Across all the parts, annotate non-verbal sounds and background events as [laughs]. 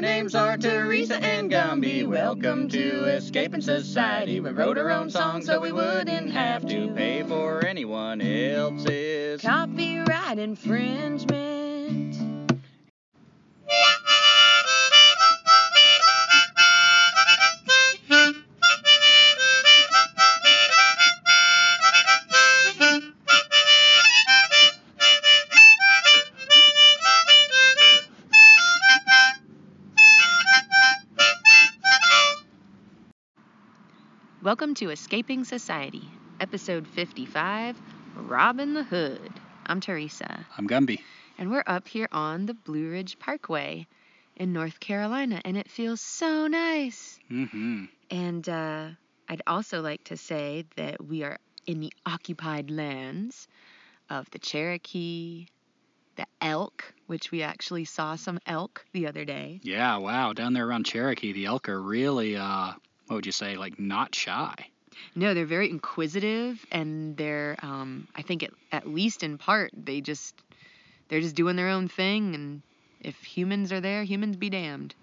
Our names are Teresa and Gumby. Welcome to Escaping Society. We wrote our own song so we wouldn't have to pay for anyone else's. Copyright infringement. To Escaping Society, episode 55 Robin the Hood. I'm Teresa, I'm Gumby. and we're up here on the Blue Ridge Parkway in North Carolina, and it feels so nice. Mm-hmm. And uh, I'd also like to say that we are in the occupied lands of the Cherokee, the elk, which we actually saw some elk the other day. Yeah, wow. Down there around Cherokee, the elk are really, uh, what would you say, like not shy. No, they're very inquisitive, and they're, um, I think, at, at least in part, they just, they're just doing their own thing, and if humans are there, humans be damned.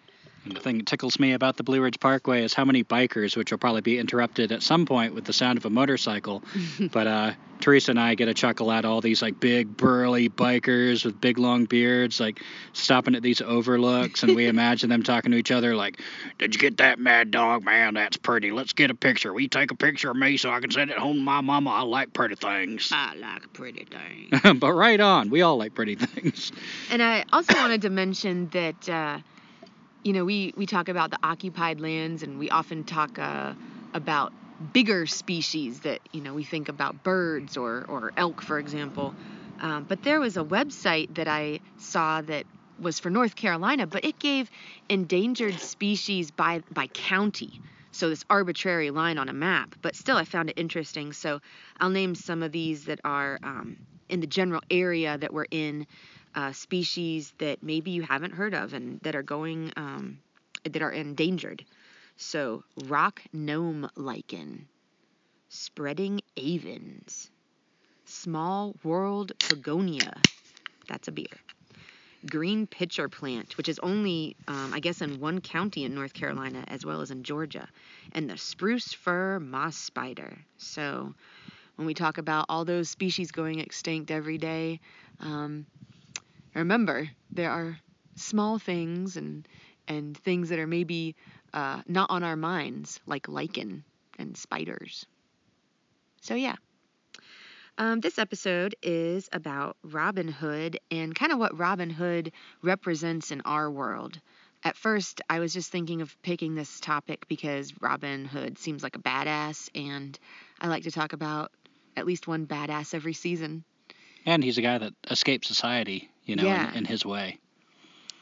And the thing that tickles me about the Blue Ridge Parkway is how many bikers, which will probably be interrupted at some point with the sound of a motorcycle, [laughs] but uh, Teresa and I get a chuckle at all these like big burly bikers with big long beards, like stopping at these overlooks, and we [laughs] imagine them talking to each other like, "Did you get that mad dog, man? That's pretty. Let's get a picture. We take a picture of me so I can send it home to my mama. I like pretty things." I like pretty things. [laughs] but right on, we all like pretty things. And I also wanted to mention that, uh, you know, we, we talk about the occupied lands and we often talk uh, about bigger species that, you know, we think about birds or, or elk, for example. Um, but there was a website that I saw that was for North Carolina, but it gave endangered species by, by county. So this arbitrary line on a map, but still I found it interesting. So I'll name some of these that are um, in the general area that we're in uh, species that maybe you haven't heard of and that are going um, that are endangered. So rock gnome lichen, spreading avens, small whorled pogonia, that's a beer. Green pitcher plant, which is only, um, I guess, in one county in North Carolina as well as in Georgia, and the spruce fir moss spider. So, when we talk about all those species going extinct every day, um, remember there are small things and and things that are maybe uh, not on our minds like lichen and spiders. So yeah. Um, this episode is about robin hood and kind of what robin hood represents in our world. At first i was just thinking of picking this topic because robin hood seems like a badass and i like to talk about at least one badass every season. And he's a guy that escaped society, you know, Yeah. in, in his way.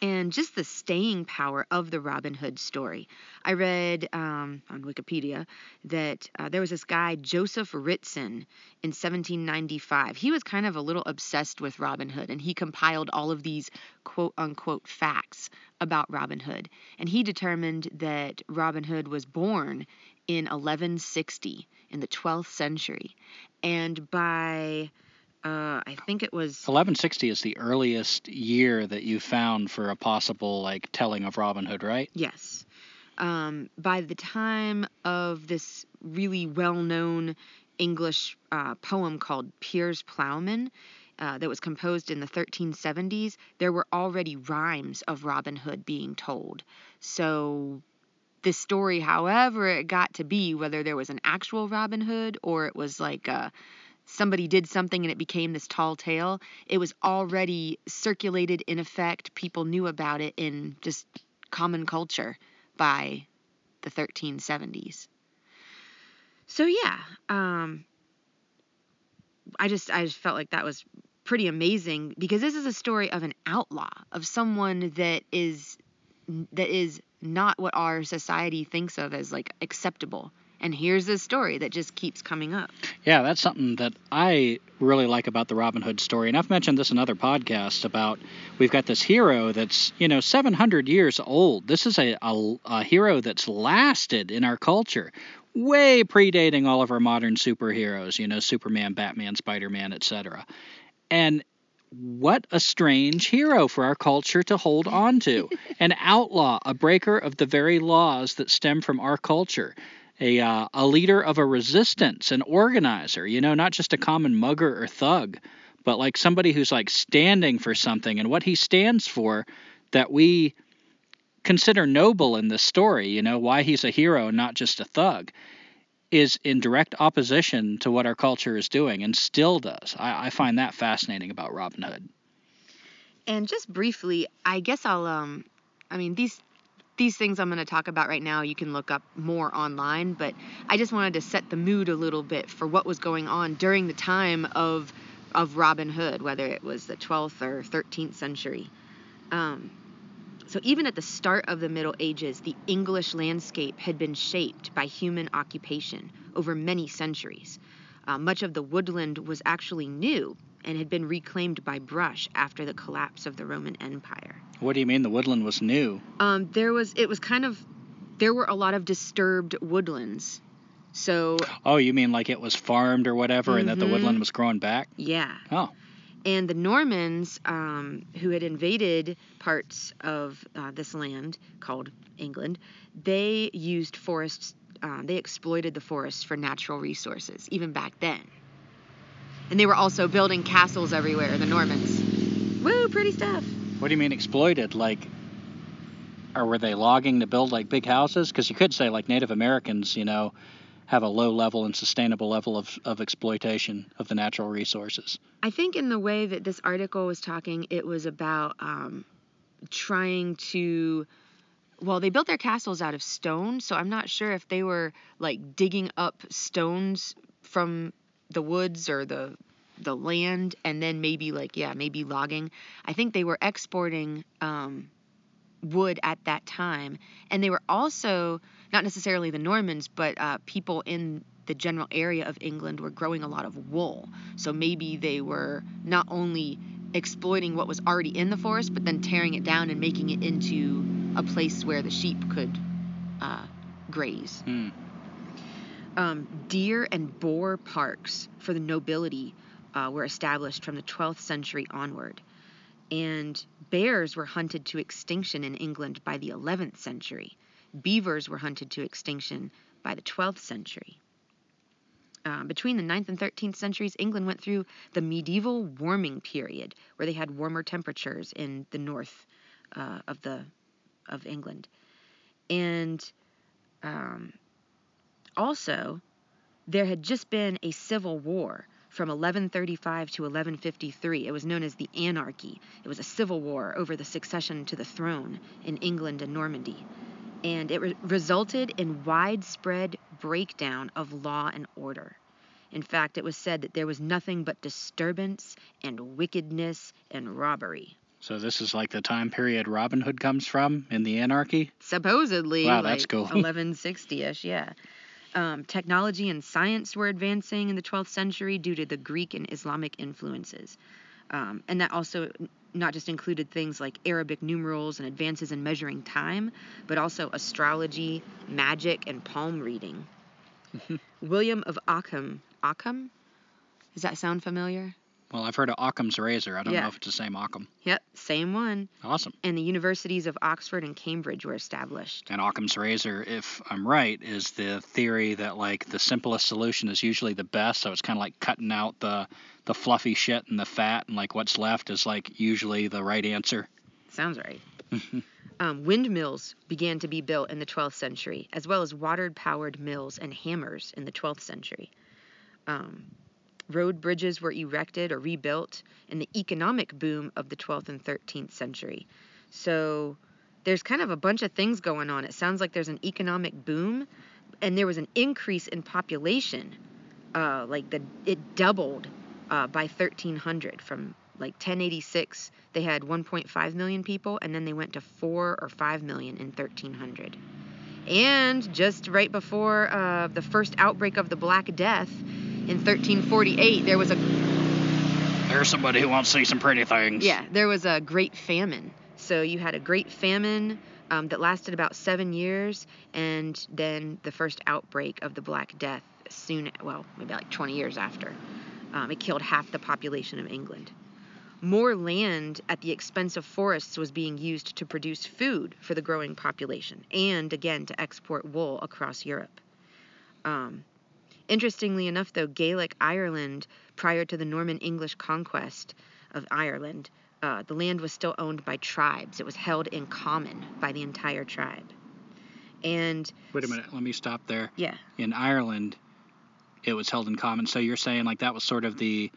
and just the staying power of the Robin Hood story. I read um, on Wikipedia that uh, there was this guy, Joseph Ritson, in 1795. He was kind of a little obsessed with Robin Hood, and he compiled all of these quote unquote facts about Robin Hood. And he determined that Robin Hood was born in 1160 in the 12th century. And by, uh, I think it was 1160 is the earliest year that you found for a possible like telling of Robin Hood, right? Yes. Um, by the time of this really well known English uh, poem called Piers Plowman, uh, that was composed in the 1370s, there were already rhymes of Robin Hood being told. So, this story, however it got to be, whether there was an actual Robin Hood or it was like uh, somebody did something and it became this tall tale, it was already circulated in effect. People knew about it in just common culture by the 1370s. So yeah, um, I just I just felt like that was pretty amazing because this is a story of an outlaw, of someone that is that is not what our society thinks of as like acceptable. And here's this story that just keeps coming up. Yeah, that's something that I really like about the Robin Hood story. And I've mentioned this in other podcasts about we've got this hero that's, you know, 700 years old. This is a, a, a hero that's lasted in our culture, way predating all of our modern superheroes, you know, Superman, Batman, Spider Man, etc. And what a strange hero for our culture to hold on to. [laughs] An outlaw, a breaker of the very laws that stem from our culture. A, uh, a leader of a resistance, an organizer, you know, not just a common mugger or thug, but like somebody who's like standing for something and what he stands for that we consider noble in this story, you know, why he's a hero, and not just a thug, is in direct opposition to what our culture is doing and still does. I, I find that fascinating about Robin Hood. And just briefly, I guess I'll um I mean these these things I'm going to talk about right now you can look up more online, but I just wanted to set the mood a little bit for what was going on during the time of of Robin Hood, whether it was the 12th or 13th century. Um, so, even at the start of the Middle Ages, the English landscape had been shaped by human occupation over many centuries. Uh, much of the woodland was actually new and had been reclaimed by brush after the collapse of the Roman Empire. What do you mean the woodland was new? Um, there was, it was kind of, there were a lot of disturbed woodlands. So. Oh, you mean like it was farmed or whatever, mm-hmm. and that the woodland mm-hmm. was growing back? Yeah. Oh. And the Normans, um, who had invaded parts of uh, this land called England, they used forests, uh, they exploited the forests for natural resources, even back then. And they were also building castles everywhere, the Normans. Woo, pretty stuff. What do you mean exploited? Like, or were they logging to build like big houses? Because you could say, like Native Americans, you know, have a low level and sustainable level of, of exploitation of the natural resources. I think in the way that this article was talking, it was about um, trying to. Well, they built their castles out of stone, so I'm not sure if they were like digging up stones from the woods or the the land and then maybe like yeah maybe logging i think they were exporting um, wood at that time and they were also not necessarily the Normans, but uh, people in the general area of England were growing a lot of wool. So maybe they were not only exploiting what was already in the forest, but then tearing it down and making it into a place where the sheep could uh, graze. Mm. Um, deer and boar parks for the nobility uh, were established from the 12th century onward. And bears were hunted to extinction in England by the 11th century beavers were hunted to extinction by the 12th century. Uh, between the 9th and 13th centuries, England went through the medieval warming period, where they had warmer temperatures in the north uh, of the of England, and um, also there had just been a civil war from 1135 to 1153. It was known as the Anarchy. It was a civil war over the succession to the throne in England and Normandy and it re- resulted in widespread breakdown of law and order. In fact, it was said that there was nothing but disturbance and wickedness and robbery. So this is like the time period Robin Hood comes from in the anarchy? Supposedly. Wow, like that's cool. [laughs] 1160-ish, yeah. Um, technology and science were advancing in the 12th century due to the Greek and Islamic influences. Um, and that also not just included things like Arabic numerals and advances in measuring time, but also astrology, magic, and palm reading. [laughs] William of Ockham. Ockham? Does that sound familiar? Well, I've heard of Occam's razor. I don't yeah. know if it's the same Occam. Yep, same one. Awesome. And the universities of Oxford and Cambridge were established. And Occam's razor, if I'm right, is the theory that like the simplest solution is usually the best. So it's kind of like cutting out the the fluffy shit and the fat, and like what's left is like usually the right answer. Sounds right. [laughs] um, windmills began to be built in the 12th century, as well as water-powered mills and hammers in the 12th century. Um, Road bridges were erected or rebuilt in the economic boom of the 12th and 13th century. So there's kind of a bunch of things going on. It sounds like there's an economic boom, and there was an increase in population. Uh, like the it doubled uh, by 1300 from like 1086 they had 1.5 million people and then they went to 4 or 5 million in 1300 and just right before uh, the first outbreak of the black death in 1348, there was a. There's somebody who wants to see some pretty things. Yeah, there was a great famine. So you had a great famine um, that lasted about seven years, and then the first outbreak of the Black Death soon, well, maybe like 20 years after. Um, it killed half the population of England. more land at the expense of forests was being used to produce food for the growing population and, again, to export wool across Europe. Um, interestingly enough, though, Gaelic Ireland, prior to the Norman English conquest of Ireland, uh, the land was still owned by tribes. It was held in common by the entire tribe. And Wait a minute, let me stop there. yeah, In Ireland, it was held in common. So you're saying like that was sort of the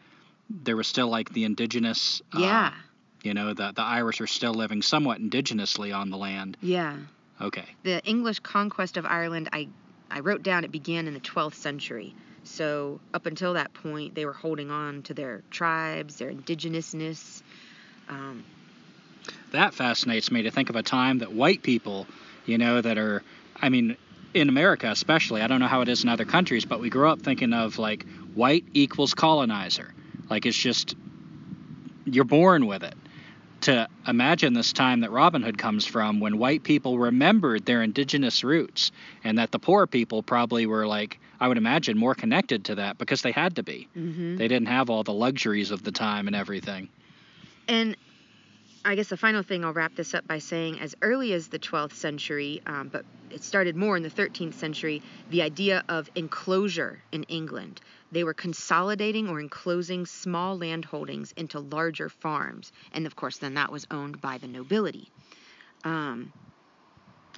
there was still like the indigenous. uh, yeah, you know, the the Irish are still living somewhat indigenously on the land. yeah. Okay. the English conquest of Ireland, I, I wrote down it began in the 12th century. So up until that point, they were holding on to their tribes, their indigenousness. Um, That fascinates me to think of a time that white people, you know, that are, I mean, in America especially, I don't know how it is in other countries, but we grew up thinking of like white equals colonizer. Like it's just, you're born with it. To imagine this time that Robin Hood comes from when white people remembered their indigenous roots and that the poor people probably were like, I would imagine, more connected to that because they had to be. mhm. They didn't have all the luxuries of the time and everything. And I guess the final thing I'll wrap this up by saying, as early as the 12th century, um, but it started more in the 13th century, the idea of enclosure in England. They were consolidating or enclosing small land holdings into larger farms. And of course, then that was owned by the nobility. Um,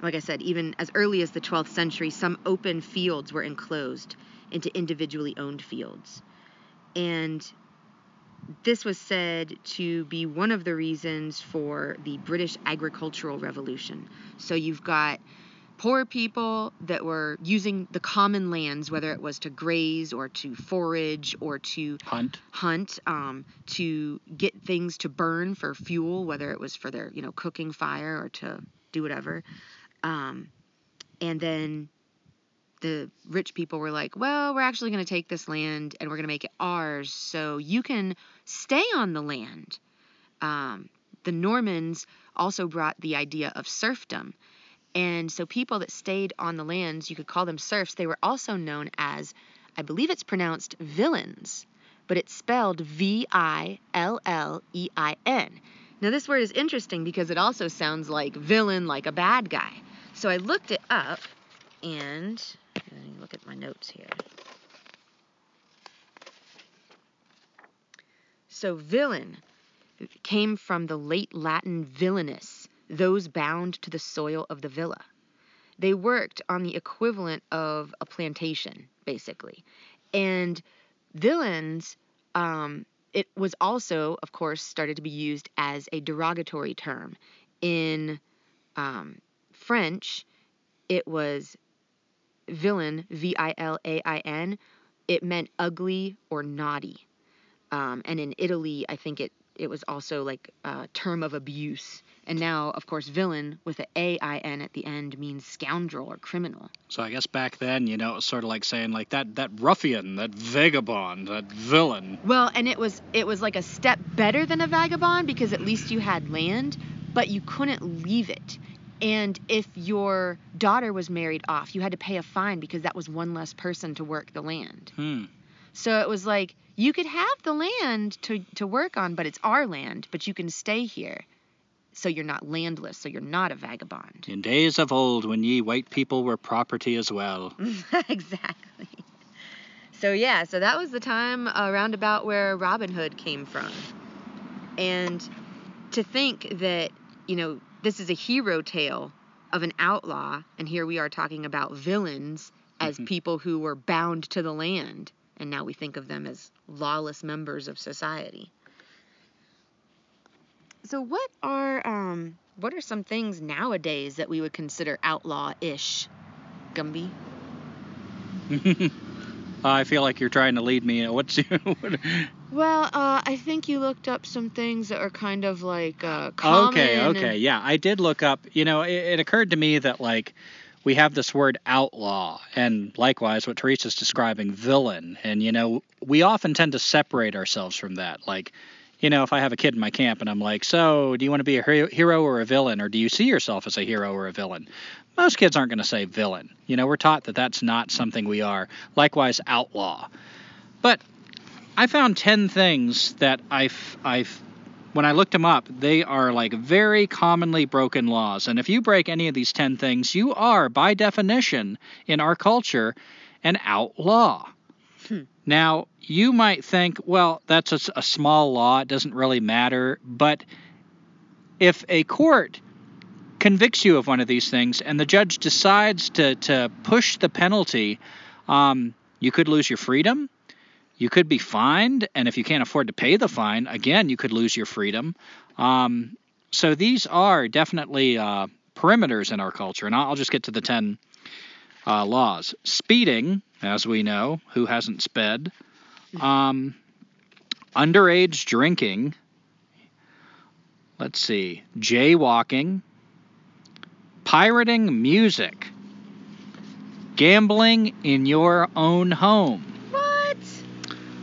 like I said, even as early as the 12th century, some open fields were enclosed into individually owned fields. And this was said to be one of the reasons for the British agricultural revolution. So you've got poor people that were using the common lands, whether it was to graze or to forage or to Hunt. hunt, um, to get things to burn for fuel, whether it was for their, you know, cooking fire or to do whatever. Um, and then the rich people were like, well, we're actually going to take this land and we're going to make it ours so you can stay on the land. Um, the Normans also brought the idea of serfdom. And so people that stayed on the lands, you could call them serfs, they were also known as, I believe it's pronounced villains, but it's spelled V I L L E I N. Now, this word is interesting because it also sounds like villain, like a bad guy. So I looked it up and let me look at my notes here. So, villain came from the late Latin villanus, those bound to the soil of the villa. They worked on the equivalent of a plantation, basically. And villains, um, it was also, of course, started to be used as a derogatory term. In um, French, it was villain, V I L A I N. It meant ugly or naughty. Um, and in Italy, I think it, it was also like a term of abuse. And now, of course, villain with an A I N at the end means scoundrel or criminal. So I guess back then, you know, it was sort of like saying like that that ruffian, that vagabond, that villain. Well, and it was it was like a step better than a vagabond because at least you had land, but you couldn't leave it. And if your daughter was married off, you had to pay a fine because that was one less person to work the land. Hmm. So it was like you could have the land to to work on, but it's our land, but you can stay here. So you're not landless, so you're not a vagabond. In days of old, when ye white people were property as well. [laughs] exactly. So yeah, so that was the time around about where Robin Hood came from. And to think that, you know, this is a hero tale of an outlaw, and here we are talking about villains as Mhm. people who were bound to the land, and now we think of them as lawless members of society. So what are um what are some things nowadays that we would consider outlaw-ish? Gumby? [laughs] I feel like you're trying to lead me. What's [laughs] what, Well, uh, I think you looked up some things that are kind of like uh, common. Okay, and- okay, yeah. I did look up. You know, it, it occurred to me that like we have this word outlaw, and likewise, what Teresa's describing, villain, and you know, we often tend to separate ourselves from that. Like, you know, if I have a kid in my camp and I'm like, so do you want to be a hero, or a villain, or do you see yourself as a hero or a villain? Most kids aren't going to say villain. You know, we're taught that that's not something we are. Likewise, outlaw. But I found 10 things that I've, I've when I looked them up, they are like very commonly broken laws. And if you break any of these 10 things, you are, by definition, in our culture, an outlaw. Now, you might think, well, that's a, a small law, it doesn't really matter. But if a court convicts you of one of these things and the judge decides to, to push the penalty, um, you could lose your freedom. You could be fined, and if you can't afford to pay the fine, again, you could lose your freedom. Um, so these are definitely uh, perimeters in our culture, and I'll just get to the 10 uh, laws. Speeding, as we know, who hasn't sped? Um, underage drinking. Let's see. Jaywalking. Pirating music. Gambling in your own home. What?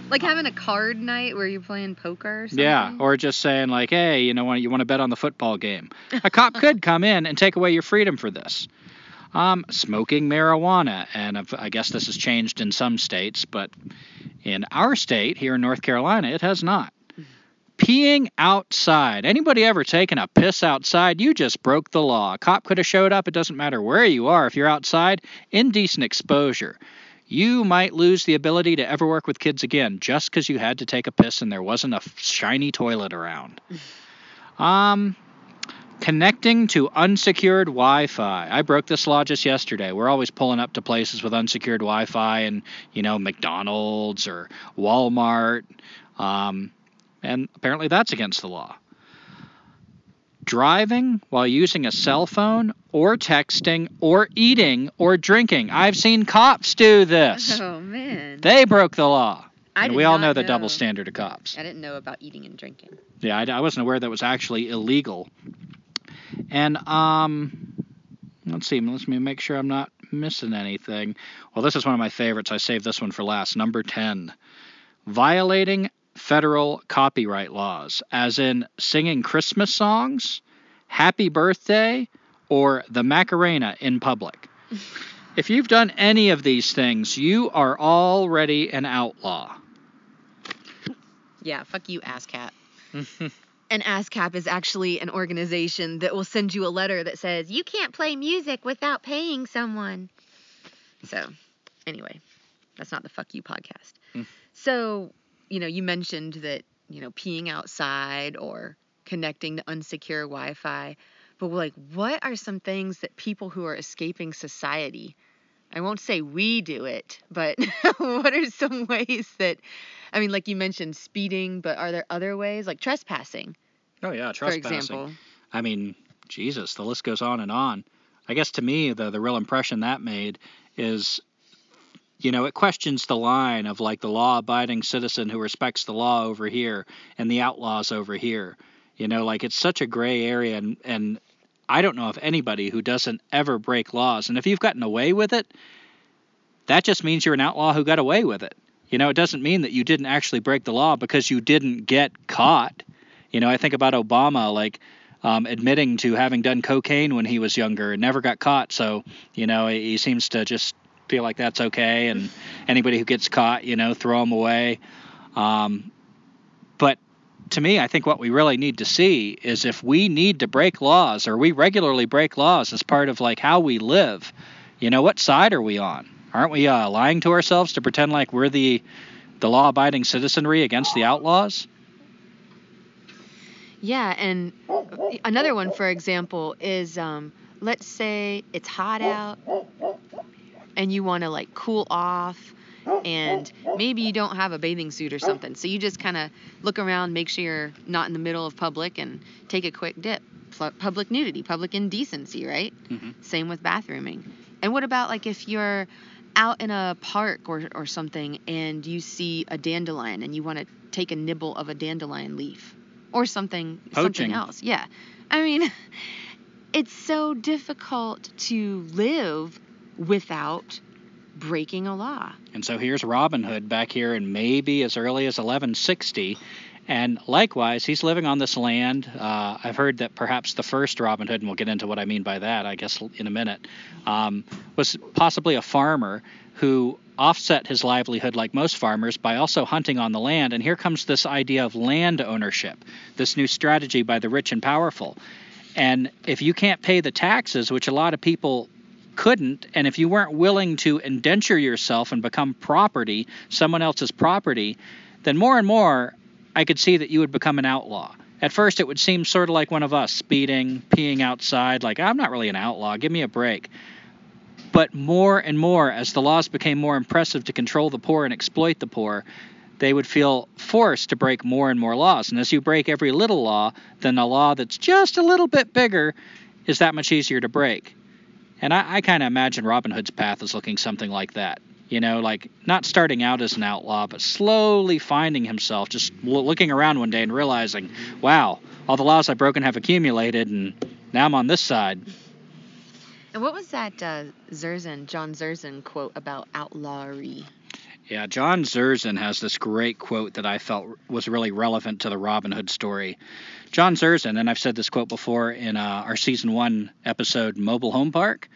Like having a card night where you're playing poker or something? Yeah, or just saying like, "Hey, you know, what, you want to bet on the football game?" A cop could come in and take away your freedom for this. Um, smoking marijuana, and I guess this has changed in some states, but in our state here in North Carolina, it has not. Peeing outside. Anybody ever taken a piss outside? You just broke the law. A cop could have showed up. It doesn't matter where you are. If you're outside, indecent exposure. You might lose the ability to ever work with kids again just because you had to take a piss and there wasn't a shiny toilet around. Um, connecting to unsecured Wi-Fi. I broke this law just yesterday. We're always pulling up to places with unsecured Wi-Fi, and you know McDonald's or Walmart, um, and apparently that's against the law. Driving while using a cell phone, or texting, or eating, or drinking. I've seen cops do this. [laughs] Oh man. They broke the law. I and we all know the double standard of cops. I didn't know about eating and drinking. Yeah, I, I wasn't aware that was actually illegal. And um, let's see, let me make sure I'm not missing anything. Well, this is one of my favorites. I saved this one for last. Number ten, violating federal copyright laws, as in singing Christmas songs, Happy Birthday, or the Macarena in public. If you've done any of these things, you are already an outlaw. Yeah, fuck you, ASCAP. [laughs] An ASCAP is actually an organization that will send you a letter that says you can't play music without paying someone. So, anyway, that's not the fuck you podcast. Mm. So, you know, you mentioned that, you know, peeing outside or connecting to unsecure Wi Fi. But, like, what are some things that people who are escaping society, I won't say we do it, but [laughs] what are some ways that, I mean, like you mentioned speeding, but are there other ways, like trespassing, Oh yeah, for example? I mean, Jesus, the list goes on and on. I guess to me, the the real impression that made is, you know, it questions the line of like the law-abiding citizen who respects the law over here and the outlaws over here. You know, like it's such a gray area, and and I don't know of anybody who doesn't ever break laws. And if you've gotten away with it, that just means you're an outlaw who got away with it. You know, it doesn't mean that you didn't actually break the law because you didn't get caught. You know, I think about Obama, like um, admitting to having done cocaine when he was younger and never got caught. So, you know, he, seems to just feel like that's okay. And anybody who gets caught, you know, throw them away. Um, to me, I think what we really need to see is if we need to break laws or we regularly break laws as part of like how we live, you know, what side are we on? Aren't we uh, lying to ourselves to pretend like we're the the law-abiding citizenry against the outlaws? Yeah, and another one, for example, is um, let's say it's hot out and you want to like cool off, and maybe you don't have a bathing suit or something. So you just kind of look around, make sure you're not in the middle of public, and take a quick dip. Public nudity, public indecency, right? Mhm. Same with bathrooming. And what about like if you're out in a park or, or something and you see a dandelion and you want to take a nibble of a dandelion leaf or something Poaching. something else. Yeah. I mean, [laughs] it's so difficult to live without breaking a law. And so here's Robin Hood back here in maybe as early as 1160. And likewise, he's living on this land. Uh, I've heard that perhaps the first Robin Hood, and we'll get into what I mean by that, I guess, in a minute, um, was possibly a farmer who offset his livelihood like most farmers by also hunting on the land. And here comes this idea of land ownership, this new strategy by the rich and powerful. And if you can't pay the taxes, which a lot of people couldn't, and if you weren't willing to indenture yourself and become property, someone else's property, then more and more I could see that you would become an outlaw. At first, it would seem sort of like one of us, speeding, peeing outside, like, I'm not really an outlaw, give me a break. But more and more, as the laws became more impressive to control the poor and exploit the poor, they would feel forced to break more and more laws. And as you break every little law, then a law that's just a little bit bigger is that much easier to break. And I, I kind of imagine Robin Hood's path is looking something like that. You know, like not starting out as an outlaw, but slowly finding himself, just looking around one day and realizing, wow, all the laws I've broken have accumulated, and now I'm on this side. And what was that uh, Zerzan, John Zerzan quote about outlawry? Yeah, John Zerzan has this great quote that I felt was really relevant to the Robin Hood story. John Zerzan, and I've said this quote before in uh, our season one episode, Mobile Home Park,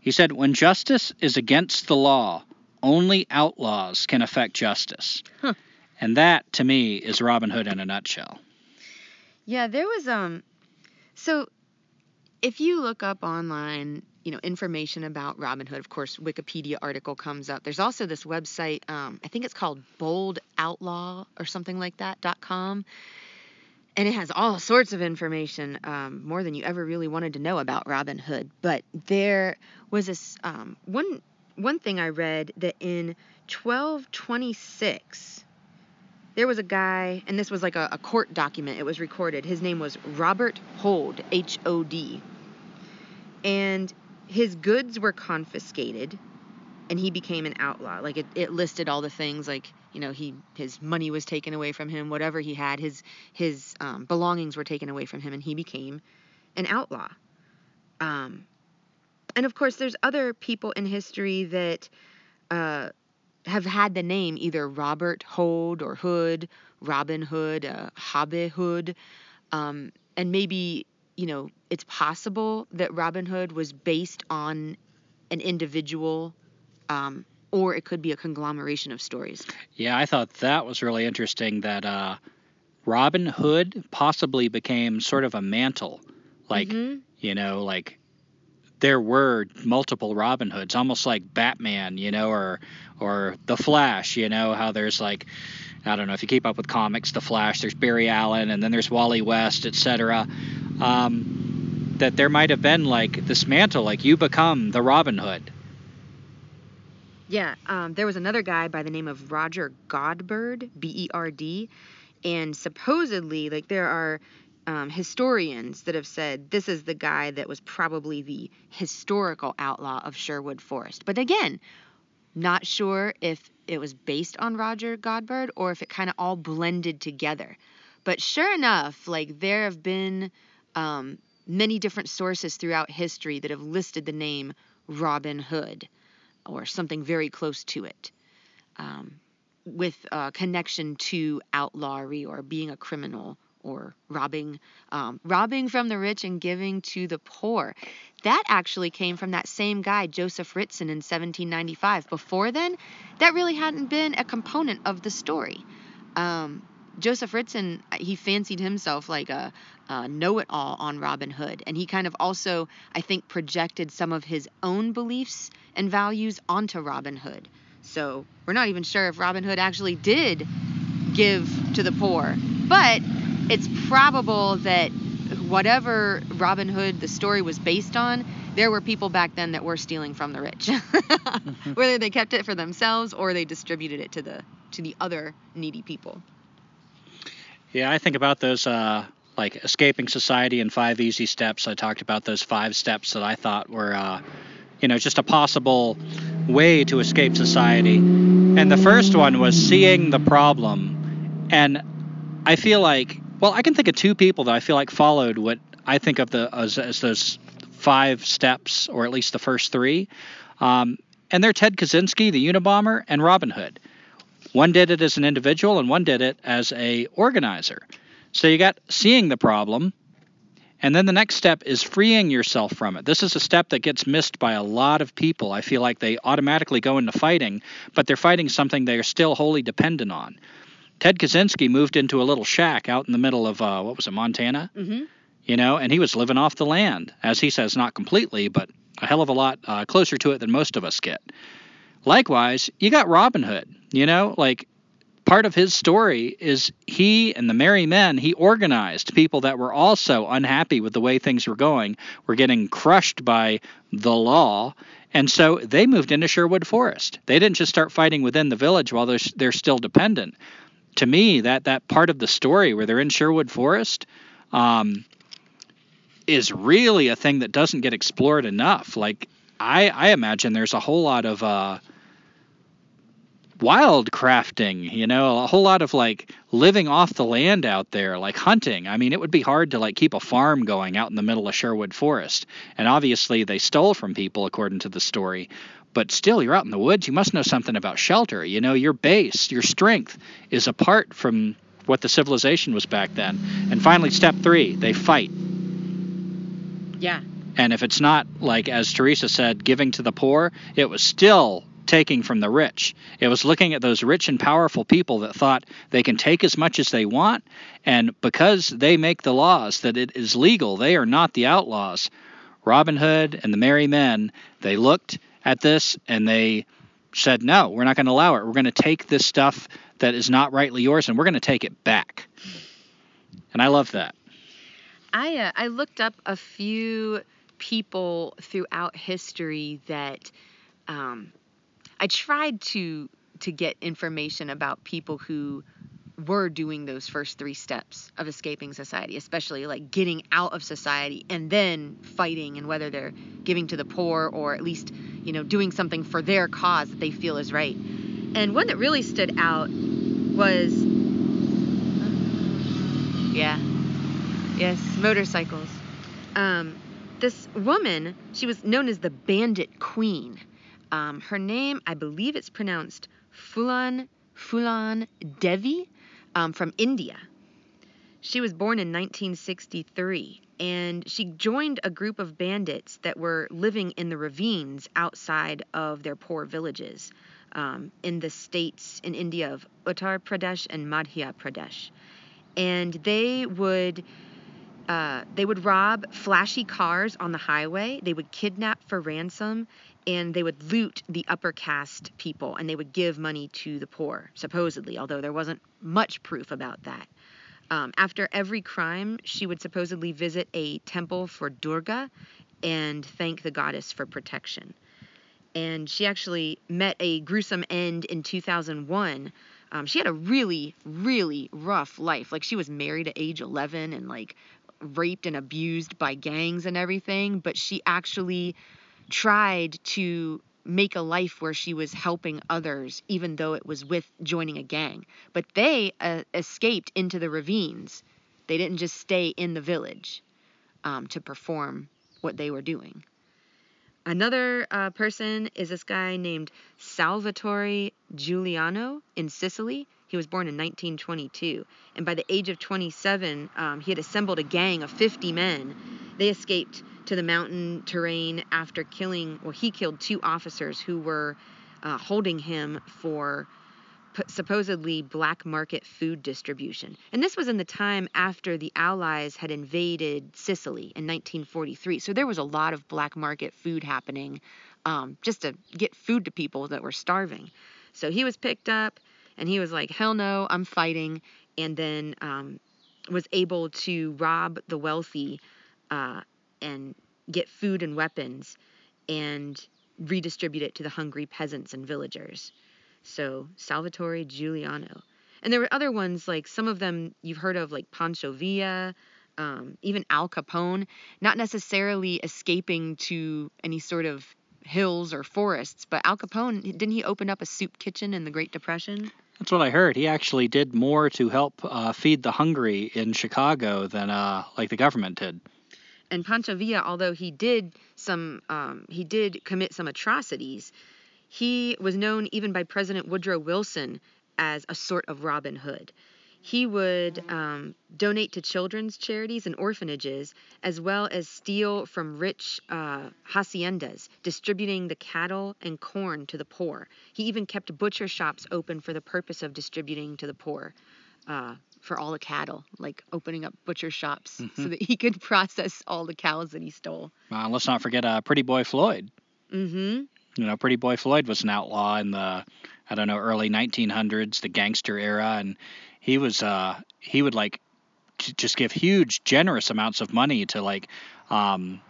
he said, When justice is against the law, only outlaws can affect justice. Huh. And that, to me, is Robin Hood in a nutshell. Yeah, there was, um, so if you look up online you know information about Robin Hood. Of course, Wikipedia article comes up. There's also this website. Um, I think it's called Bold Outlaw or something like that. dot com, and it has all sorts of information, um, more than you ever really wanted to know about Robin Hood. But there was this um, one one thing I read that in 1226 there was a guy, and this was like a, a court document. It was recorded. His name was Robert Hod, H O D. And his goods were confiscated and he became an outlaw like it, it listed all the things like you know he his money was taken away from him whatever he had his his um, belongings were taken away from him and he became an outlaw. Um, and of course there's other people in history that uh, have had the name either robert Hode or hood robin hood uh, hobby hood. Um, and maybe you know, it's possible that Robin Hood was based on an individual, um, or it could be a conglomeration of stories. Yeah, I thought that was really interesting that uh, Robin Hood possibly became sort of a mantle. Like, mm-hmm. you know, like there were multiple Robin Hoods, almost like Batman, you know, or or the Flash, you know, how there's like I don't know if you keep up with comics, the Flash, there's Barry Allen, and then there's Wally West, etc um, that there might have been like this mantle, like you become the Robin Hood. Yeah, um, there was another guy by the name of Roger Godberd, B E R D, and supposedly, like, there are um, historians that have said this is the guy that was probably the historical outlaw of Sherwood Forest. But again, not sure if it was based on Roger Godberd or if it kind of all blended together. But sure enough, like, there have been um, many different sources throughout history that have listed the name Robin Hood or something very close to it um, with a connection to outlawry or being a criminal or robbing um, robbing from the rich and giving to the poor. That actually came from that same guy joseph ritson in 1795 before then that really hadn't been a component of the story. Um, Joseph Ritson, uh, he fancied himself like a, a know it all on Robin Hood. And he kind of also, I think, projected some of his own beliefs and values onto Robin Hood. So we're not even sure if Robin Hood actually did give to the poor. But it's probable that whatever Robin Hood the story was based on, there were people back then that were stealing from the rich. Mm-hmm. [laughs] Whether they kept it for themselves or they distributed it to the to the other needy people. Yeah, I think about those uh, like escaping society in five easy steps. I talked about those five steps that I thought were, uh, you know, just a possible way to escape society. And the first one was seeing the problem. And I feel like, well, I can think of two people that I feel like followed what I think of the as, as those five steps, or at least the first three. Um, and they're Ted Kaczynski, the Unabomber, and Robin Hood. One did it as an individual and one did it as a organizer. So you got seeing the problem And then the next step is freeing yourself from it. This is a step that gets missed by a lot of people. I feel like they automatically go into fighting, but they're fighting something they are still wholly dependent on. Ted Kaczynski moved into a little shack out in the middle of, uh, what was it, Montana? Mm-hmm. You know, and he was living off the land. As he says, not completely, but a hell of a lot uh, closer to it than most of us get. Likewise, you got Robin Hood. You know, like part of his story is he and the merry men he organized people that were also unhappy with the way things were going were getting crushed by the law and so they moved into sherwood forest they didn't just start fighting within the village while they're, they're still dependent to me that that part of the story where they're in sherwood forest um, is really a thing that doesn't get explored enough like i i imagine there's a whole lot of uh, wild crafting, you know, a whole lot of like living off the land out there, like hunting. I mean, it would be hard to like keep a farm going out in the middle of Sherwood Forest. And obviously they stole from people according to the story. But still, you're out in the woods, you must know something about shelter. You know, your base, your strength is apart from what the civilization was back then. And finally, step three, they fight. Yeah. And if it's not like, as Teresa said, giving to the poor, it was still taking from the rich. It was looking at those rich and powerful people that thought they can take as much as they want, and because they make the laws that it is legal, they are not the outlaws. Robin Hood and the Merry Men, they looked at this and they said, no, we're not going to allow it. We're going to take this stuff that is not rightly yours and we're going to take it back. And I love that. I uh, I looked up a few people throughout history that um, I tried to to get information about people who were doing those first three steps of escaping society, especially like getting out of society and then fighting and whether they're giving to the poor or at least, you know, doing something for their cause that they feel is right. And one that really stood out was yeah. Yes, motorcycles. Um, this woman, she was known as the Bandit Queen. Um, her name, I believe it's pronounced Phoolan Phoolan Devi um, from India. She was born in 1963 and she joined a group of bandits that were living in the ravines outside of their poor villages um, in the states in India of Uttar Pradesh and Madhya Pradesh. And they would uh, they would rob flashy cars on the highway. They would kidnap for ransom, and they would loot the upper caste people, and they would give money to the poor, supposedly, although there wasn't much proof about that. Um, after every crime, she would supposedly visit a temple for Durga and thank the goddess for protection. And she actually met a gruesome end in 2001. Um, she had a really, really rough life. Like she was married at age 11 and like raped and abused by gangs and everything, but she actually tried to make a life where she was helping others, even though it was with joining a gang. But they uh, escaped into the ravines. They didn't just stay in the village um, to perform what they were doing. Another uh, person is this guy named Salvatore Giuliano in Sicily. He was born in 1922, and by the age of 27, um, he had assembled a gang of 50 men. They escaped to the mountain terrain after killing, well, he killed two officers who were uh, holding him for p- supposedly black market food distribution. And this was in the time after the Allies had invaded Sicily in 1943. So there was a lot of black market food happening um, just to get food to people that were starving. So he was picked up and he was like, hell no, I'm fighting. And then um, was able to rob the wealthy uh, and get food and weapons and redistribute it to the hungry peasants and villagers. So Salvatore Giuliano. And there were other ones, like some of them you've heard of, like Pancho Villa, um, even Al Capone, not necessarily escaping to any sort of hills or forests, but Al Capone, didn't he open up a soup kitchen in the Great Depression? That's what I heard. He actually did more to help uh, feed the hungry in Chicago than uh, like the government did. And Pancho Villa, although he did some, um, he did commit some atrocities. He was known even by President Woodrow Wilson as a sort of Robin Hood. He would um, donate to children's charities and orphanages, as well as steal from rich uh, haciendas, distributing the cattle and corn to the poor. He even kept butcher shops open for the purpose of distributing to the poor. Uh, for all the cattle, like opening up butcher shops Mm-hmm. so that he could [laughs] process all the cows that he stole. Uh, let's not forget uh, Pretty Boy Floyd. Mm-hmm. You know, Pretty Boy Floyd was an outlaw in the, I don't know, early 1900s, the gangster era, and he was, uh, he would like just give huge, generous amounts of money to like, um,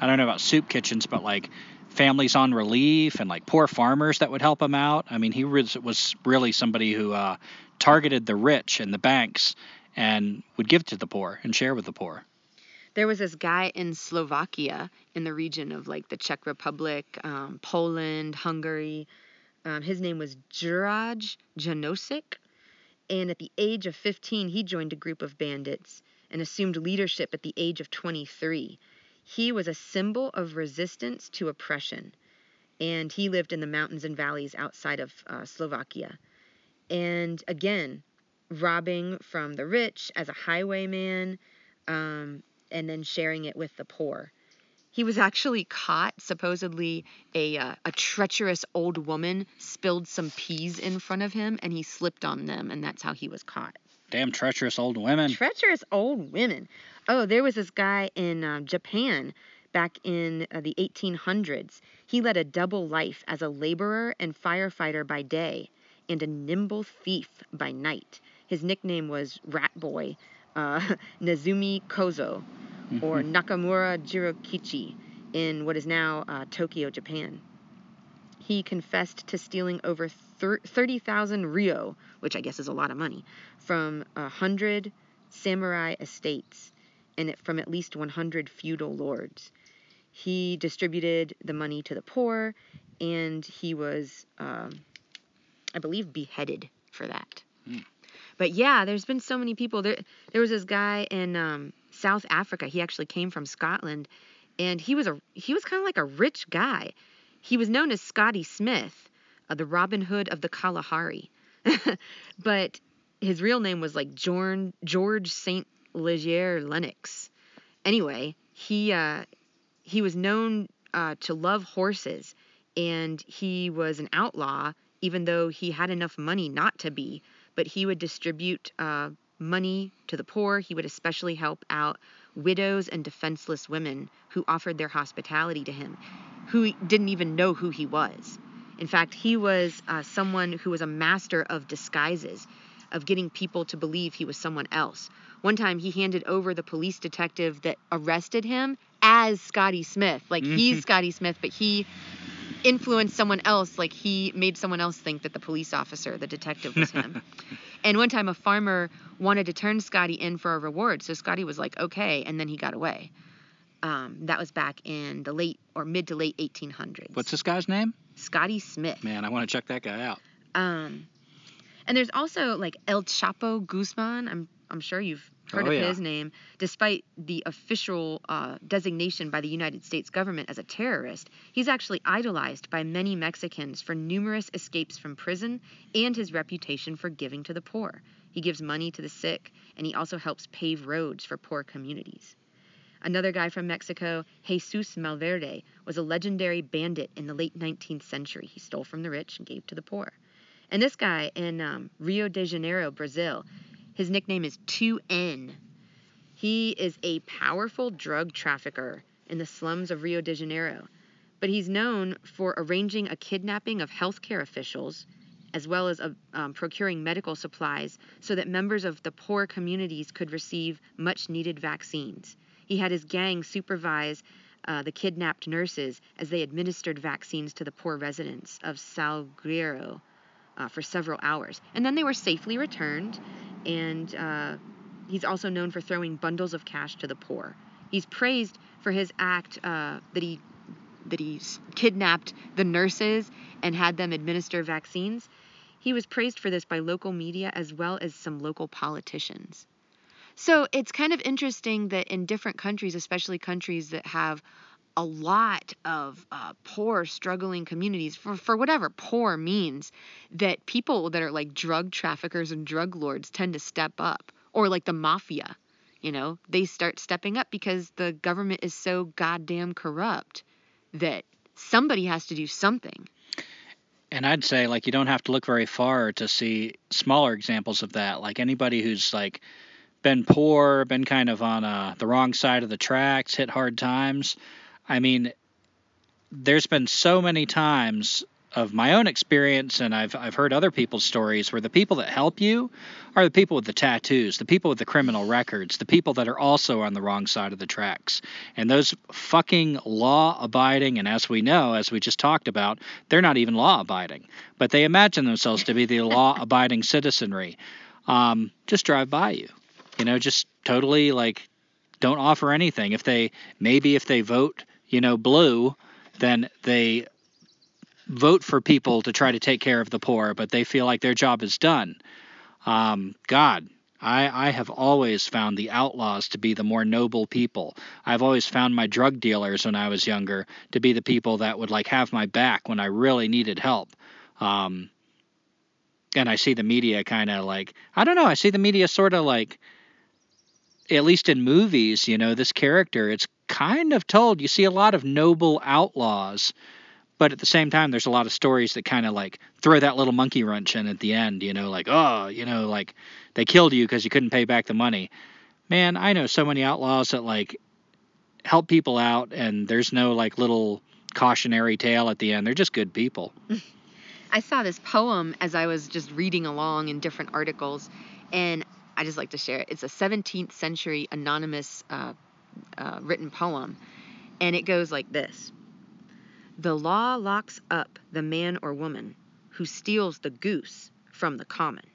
I don't know about soup kitchens, but like families on relief and like poor farmers that would help him out. I mean, he was, was really somebody who uh, targeted the rich and the banks and would give to the poor and share with the poor. There was this guy in Slovakia, in the region of like the Czech Republic, um, Poland, Hungary. Um, his name was Juraj Janosik. And at the age of 15, he joined a group of bandits and assumed leadership at the age of 23. He was a symbol of resistance to oppression. And he lived in the mountains and valleys outside of uh, Slovakia. And again, robbing from the rich as a highwayman, um, and then sharing it with the poor. He was actually caught. Supposedly, a uh, a treacherous old woman spilled some peas in front of him, and he slipped on them, and that's how he was caught. Damn treacherous old women. Treacherous old women. Oh, there was this guy in uh, Japan back in uh, the 1800s. He led a double life as a laborer and firefighter by day, and a nimble thief by night. His nickname was Rat Boy, uh, [laughs] Nezumi Kozo, or Nakamura Jirokichi, in what is now uh, Tokyo, Japan. He confessed to stealing over thir- 30,000 ryo, which I guess is a lot of money, from a hundred samurai estates and it- from at least 100 feudal lords. He distributed the money to the poor, and he was, um, I believe, beheaded for that. But yeah, there's been so many people. There, there was this guy in um, South Africa. He actually came from Scotland, and he was a he was kind of like a rich guy. He was known as Scotty Smith, uh, the Robin Hood of the Kalahari, [laughs] but his real name was like Jorn, George Saint Leger Lennox. Anyway, he uh, he was known uh, to love horses, and he was an outlaw, even though he had enough money not to be. But he would distribute uh, money to the poor. He would especially help out widows and defenseless women who offered their hospitality to him, who didn't even know who he was. In fact, he was uh, someone who was a master of disguises, of getting people to believe he was someone else. One time he handed over the police detective that arrested him as Scotty Smith. Like he's Scotty Smith, but he influenced someone else. Like he made someone else think that the police officer, the detective, was him. [laughs] and one time a farmer wanted to turn Scotty in for a reward. So Scotty was like, okay. And then he got away. Um, that was back in the late or mid to late 1800s. What's this guy's name? Scotty Smith? Man, I want to check that guy out. Um, and there's also like El Chapo Guzman. I'm I'm sure you've heard Oh, of yeah. his name, despite the official uh, designation by the United States government as a terrorist. He's actually idolized by many Mexicans for numerous escapes from prison and his reputation for giving to the poor. He gives money to the sick, and he also helps pave roads for poor communities. Another guy from Mexico, Jesus Malverde, was a legendary bandit in the late 19th century. He stole from the rich and gave to the poor. And this guy in um, Rio de Janeiro, Brazil, his nickname is 2N. He is a powerful drug trafficker in the slums of Rio de Janeiro, but he's known for arranging a kidnapping of healthcare officials as well as uh, um, procuring medical supplies so that members of the poor communities could receive much needed vaccines. He had his gang supervise uh, the kidnapped nurses as they administered vaccines to the poor residents of Salgueiro uh, for several hours. And then they were safely returned, and uh, he's also known for throwing bundles of cash to the poor. He's praised for his act uh, that he that he kidnapped the nurses and had them administer vaccines. He was praised for this by local media as well as some local politicians. So it's kind of interesting that in different countries, especially countries that have a lot of uh, poor, struggling communities, for, for whatever poor means, that people that are like drug traffickers and drug lords tend to step up, or like the mafia, you know, they start stepping up because the government is so goddamn corrupt that somebody has to do something. And I'd say like you don't have to look very far to see smaller examples of that. Like anybody who's like been poor, been kind of on uh, the wrong side of the tracks, hit hard times. I mean, there's been so many times of my own experience, and I've I've heard other people's stories where the people that help you are the people with the tattoos, the people with the criminal records, the people that are also on the wrong side of the tracks. And those fucking law abiding, and as we know, as we just talked about, they're not even law abiding, but they imagine themselves to be the [laughs] law abiding citizenry. Um, just drive by you, you know, just totally like don't offer anything. If they maybe if they vote, you know, blue, then they vote for people to try to take care of the poor, but they feel like their job is done. Um, God, I, I have always found the outlaws to be the more noble people. I've always found my drug dealers when I was younger to be the people that would like have my back when I really needed help. Um, and I see the media kind of like I don't know. I see the media sort of like, at least in movies, you know, this character. It's kind of told. You see a lot of noble outlaws but at the same time there's a lot of stories that kind of like throw that little monkey wrench in at the end you know like oh you know like they killed you because you couldn't pay back the money. Man i know so many outlaws that like help people out and there's no like little cautionary tale at the end. They're just good people. [laughs] I saw this poem as i was just reading along in different articles and i just like to share it. It's a 17th century anonymous uh, uh, written poem and it goes like this the law locks up the man or woman who steals the goose from the common,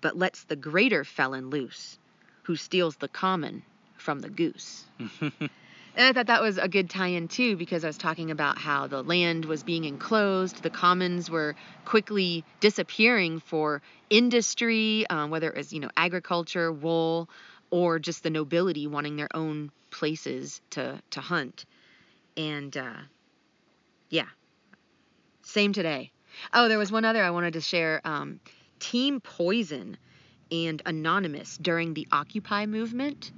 but lets the greater felon loose who steals the common from the goose. [laughs] and I thought that was a good tie in too because I was talking about how the land was being enclosed, the commons were quickly disappearing for industry, um, whether it was, you know, agriculture, wool, or just the nobility wanting their own places to, to hunt. And, uh, yeah. Same today. Oh, there was one other I wanted to share. Um, Team Poison and Anonymous during the Occupy movement.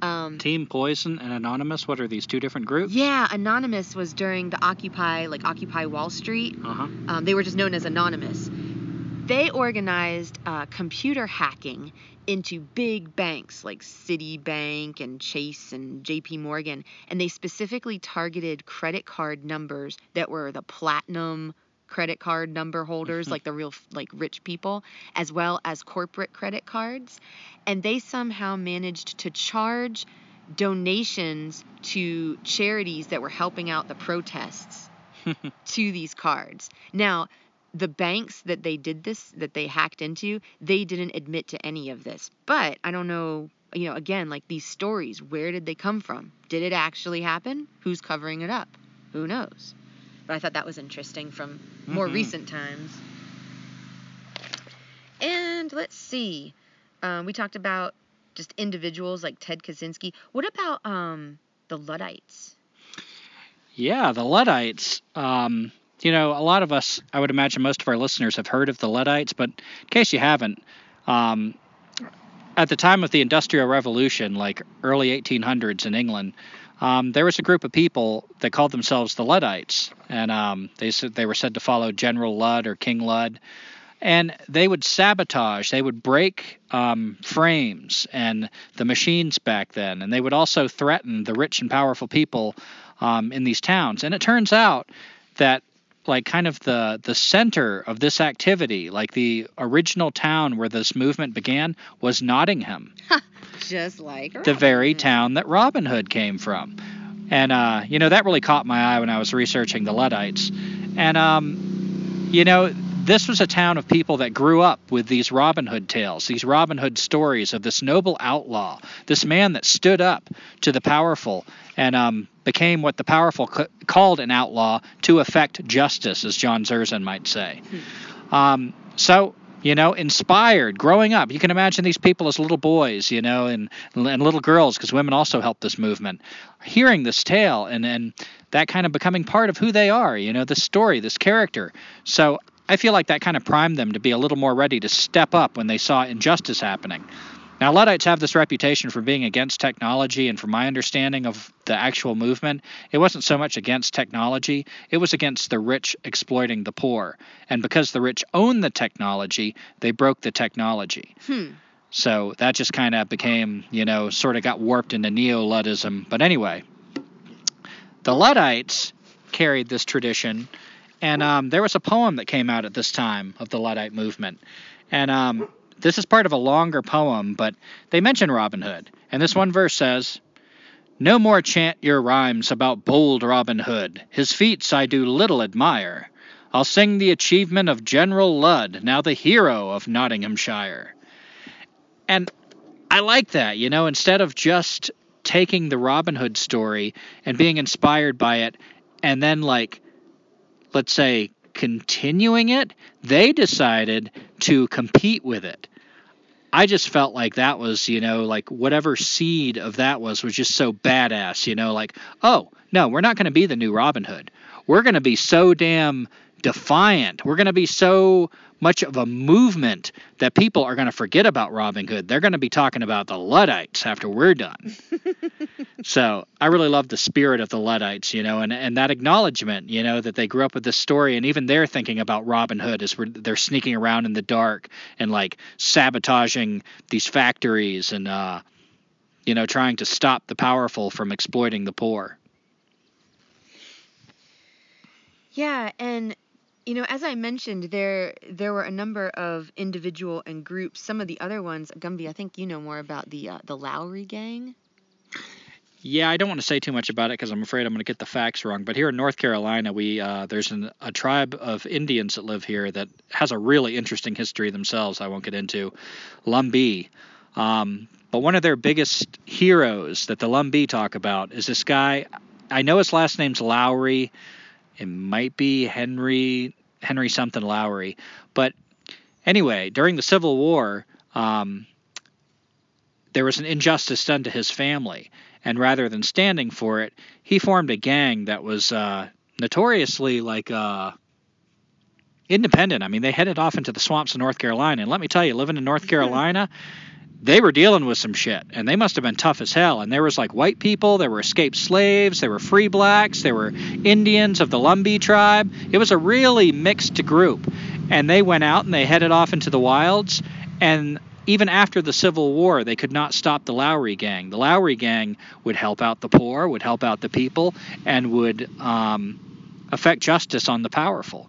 Um, Team Poison and Anonymous. What are these two different groups? Yeah, Anonymous was during the Occupy, like Occupy Wall Street. Uh-huh. Um, they were just known as Anonymous. They organized uh, computer hacking into big banks like Citibank and Chase and JP Morgan, and they specifically targeted credit card numbers that were the platinum credit card number holders, mm-hmm. like the real like rich people, as well as corporate credit cards, and they somehow managed to charge donations to charities that were helping out the protests [laughs] to these cards. Now, the banks that they did this, that they hacked into, they didn't admit to any of this. But I don't know, you know, again, like these stories, where did they come from? Did it actually happen? Who's covering it up? Who knows? But I thought that was interesting from more mm-hmm. recent times. And let's see. Um, we talked about just individuals like Ted Kaczynski. What about um, the Luddites? Yeah, the Luddites. Um, you know, a lot of us, I would imagine most of our listeners have heard of the Luddites, but in case you haven't, um, at the time of the Industrial Revolution, like early 1800s in England, um, there was a group of people that called themselves the Luddites, and um, they said they were said to follow General Ludd or King Ludd, and they would sabotage, they would break um, frames and the machines back then, and they would also threaten the rich and powerful people um, in these towns. And it turns out that like kind of the the center of this activity, like the original town where this movement began was Nottingham. [laughs] Just like Robin the very Hood. town that Robin Hood came from. And uh, you know that really caught my eye when I was researching the Luddites. And um, you know this was a town of people that grew up with these Robin Hood tales, these Robin Hood stories of this noble outlaw, this man that stood up to the powerful and um, became what the powerful c- called an outlaw to effect justice, as John Zerzan might say. Hmm. Um, so you know, inspired, growing up. You can imagine these people as little boys, you know, and and little girls, because women also helped this movement, hearing this tale and and that kind of becoming part of who they are, you know, this story, this character. So I feel like that kind of primed them to be a little more ready to step up when they saw injustice happening. Now, Luddites have this reputation for being against technology, and from my understanding of the actual movement, it wasn't so much against technology, it was against the rich exploiting the poor. And because the rich own the technology, they broke the technology. Hmm. So that just kind of became, you know, sort of got warped into neo Luddism. But anyway, the Luddites carried this tradition, and um, there was a poem that came out at this time of the Luddite movement. And um, this is part of a longer poem, but they mention Robin Hood. And this one verse says, No more chant your rhymes about bold Robin Hood. His feats I do little admire. I'll sing the achievement of General Ludd, now the hero of Nottinghamshire. And I like that, you know, instead of just taking the Robin Hood story and being inspired by it and then, like, let's say, continuing it, they decided to compete with it. I just felt like that was, you know, like whatever seed of that was was just so badass, you know, like, oh, no, we're not going to be the new Robin Hood. We're going to be so damn defiant. We're going to be so much of a movement that people are going to forget about Robin Hood. They're going to be talking about the Luddites after we're done. [laughs] so I really love the spirit of the Luddites, you know, and, and that acknowledgement, you know, that they grew up with this story and even they're thinking about Robin Hood as they're sneaking around in the dark and like sabotaging these factories and, uh, you know, trying to stop the powerful from exploiting the poor. Yeah, and you know, as I mentioned, there there were a number of individual and groups. Some of the other ones, Gumby, I think you know more about the uh, the Lowry Gang. Yeah, I don't want to say too much about it because I'm afraid I'm going to get the facts wrong. But here in North Carolina, we uh, there's an, a tribe of Indians that live here that has a really interesting history themselves. I won't get into Lumbee. Um, but one of their biggest heroes that the Lumbee talk about is this guy. I know his last name's Lowry. It might be Henry Henry something Lowry. But anyway, during the Civil War, um, there was an injustice done to his family, and rather than standing for it, he formed a gang that was uh, notoriously like uh, independent. I mean, they headed off into the swamps of North Carolina, and let me tell you, living in North. [laughs] Carolina they were dealing with some shit and they must have been tough as hell. And there was like white people there were escaped slaves there were free blacks there were indians of the lumbee tribe. It was a really mixed group. And they went out and they headed off into the wilds. And even after the civil war they could not stop the lowry gang. The lowry gang would help out the poor would help out the people and would um, affect justice on the powerful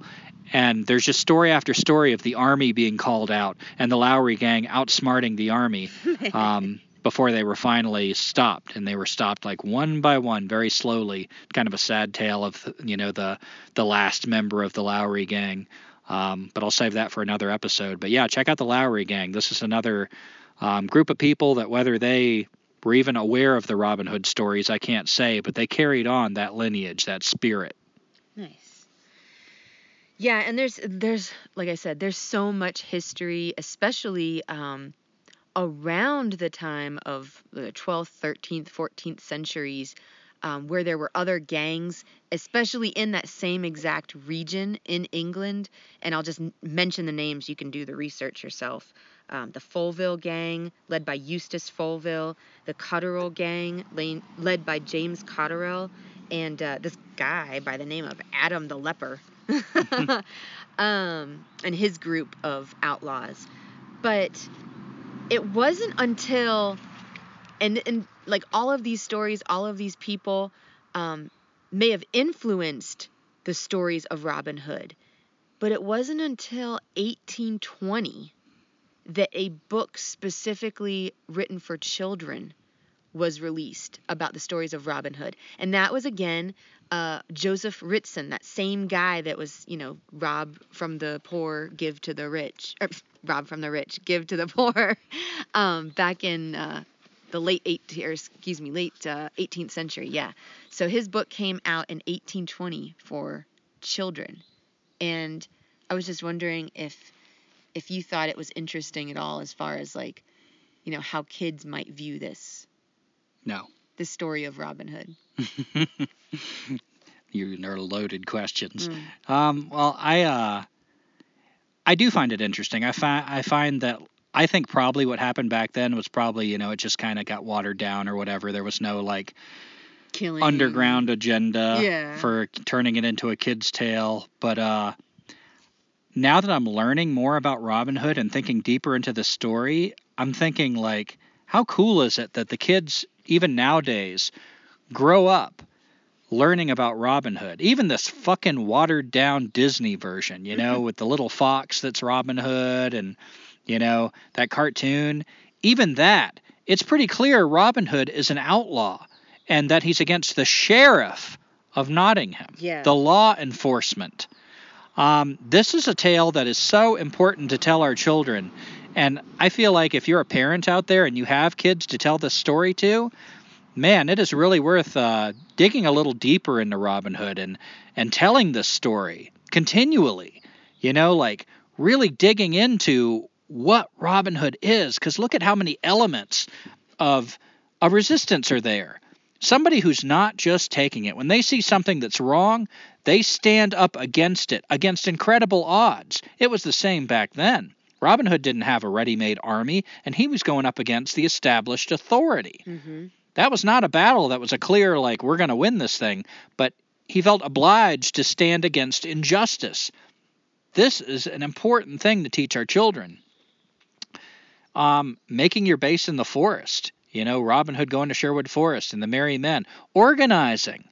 and there's just story after story of the army being called out and the Lowry gang outsmarting the army [laughs] um, before they were finally stopped. And they were stopped like one by one, very slowly. Kind of a sad tale of you know the the last member of the Lowry gang. Um, but I'll save that for another episode. But yeah, check out the Lowry gang. This is another um, group of people that whether they were even aware of the Robin Hood stories, I can't say, but they carried on that lineage, that spirit. Yeah, and there's there's like I said, there's so much history, especially um, around the time of the 12th, 13th, 14th centuries, um, where there were other gangs, especially in that same exact region in England. And I'll just mention the names. You can do the research yourself. Um, the Folville Gang, led by Eustace Folville, the Cotterell Gang, led by James Cotterell, and uh, this guy by the name of Adam the Leper. [laughs] um, and his group of outlaws. But it wasn't until, and, and like all of these stories, all of these people um, may have influenced the stories of Robin Hood. But it wasn't until 1820 that a book specifically written for children was released about the stories of Robin Hood. And that was again uh, Joseph Ritson, that same guy that was, you know, rob from the poor, give to the rich, or rob from the rich, give to the [laughs] poor, um, back in uh, the late 18th, or excuse me, late uh, 18th century. Yeah. So his book came out in 1820 for children, and I was just wondering if if you thought it was interesting at all as far as like, you know, how kids might view this No. the story of Robin Hood. [laughs] you are loaded questions. Mm. Um, well, I uh, I do find it interesting. I find I find that I think probably what happened back then was probably you know it just kind of got watered down or whatever. There was no like Killing underground agenda Yeah. for turning it into a kid's tale. But uh, now that I'm learning more about Robin Hood and thinking deeper into the story, I'm thinking like, how cool is it that the kids even nowadays grow up learning about Robin Hood? Even this fucking watered down Disney version, you know, with the little fox that's Robin Hood and you know that cartoon. Even that, it's pretty clear Robin Hood is an outlaw and that he's against the sheriff of Nottingham, Yeah. the law enforcement. Um, this is a tale that is so important to tell our children. And I feel like if you're a parent out there and you have kids to tell this story to, man, it is really worth uh, digging a little deeper into Robin Hood and, and telling this story continually. You know, like really digging into what Robin Hood is. Because look at how many elements of a resistance are there. Somebody who's not just taking it. When they see something that's wrong, they stand up against it, against incredible odds. It was the same back then. Robin Hood didn't have a ready made army, and he was going up against the established authority. Mm-hmm. That was not a battle that was a clear, like, we're going to win this thing, but he felt obliged to stand against injustice. This is an important thing to teach our children. Um, making your base in the forest. You know, Robin Hood going to Sherwood Forest and the Merry Men. Organizing.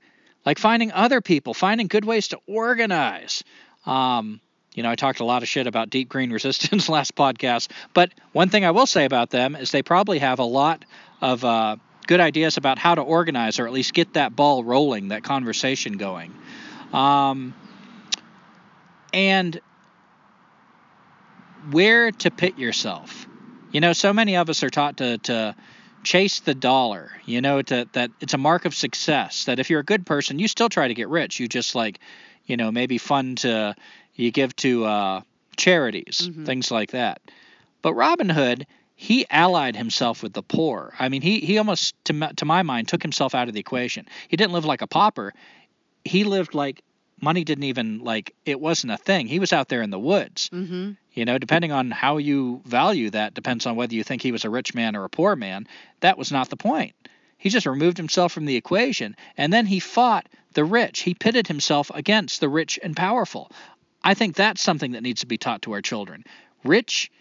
Like finding other people, finding good ways to organize. Um, you know, I talked a lot of shit about Deep Green [laughs] Resistance last podcast, but one thing I will say about them is they probably have a lot of uh, good ideas about how to organize or at least get that ball rolling, that conversation going. Um, and where to pit yourself. You know, so many of us are taught to, to chase the dollar, you know, to, that it's a mark of success, that if you're a good person, you still try to get rich. You just like, you know, maybe fund to, you give to uh, charities, Mhm. things like that. But Robin Hood, he allied himself with the poor. I mean, he, he almost, to, my- to my mind, took himself out of the equation. He didn't live like a pauper. He lived like money didn't even, like, it wasn't a thing. He was out there in the woods. Mm-hmm. You know, depending on how you value that, depends on whether you think he was a rich man or a poor man. That was not the point. He just removed himself from the equation, and then he fought the rich. He pitted himself against the rich and powerful. I think that's something that needs to be taught to our children. Rich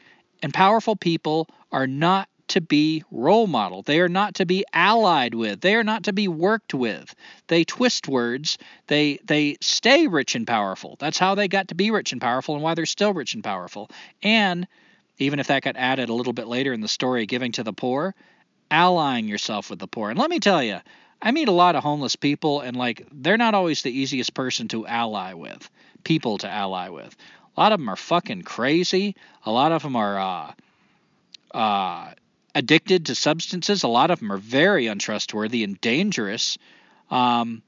and powerful people are not to be role model. They are not to be allied with. They are not to be worked with. They twist words. They they stay rich and powerful. That's how they got to be rich and powerful and why they're still rich and powerful. And even if that got added a little bit later in the story, giving to the poor, allying yourself with the poor. And let me tell you, I meet a lot of homeless people, and like they're not always the easiest person to ally with, people to ally with. A lot of them are fucking crazy. A lot of them are uh, uh, addicted to substances. A lot of them are very untrustworthy and dangerous. Um,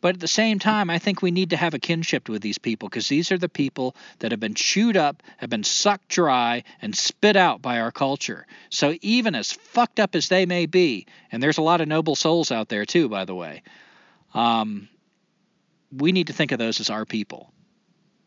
but at the same time, I think we need to have a kinship with these people because these are the people that have been chewed up, have been sucked dry, and spit out by our culture. So even as fucked up as they may be, and there's a lot of noble souls out there too, by the way, um, we need to think of those as our people.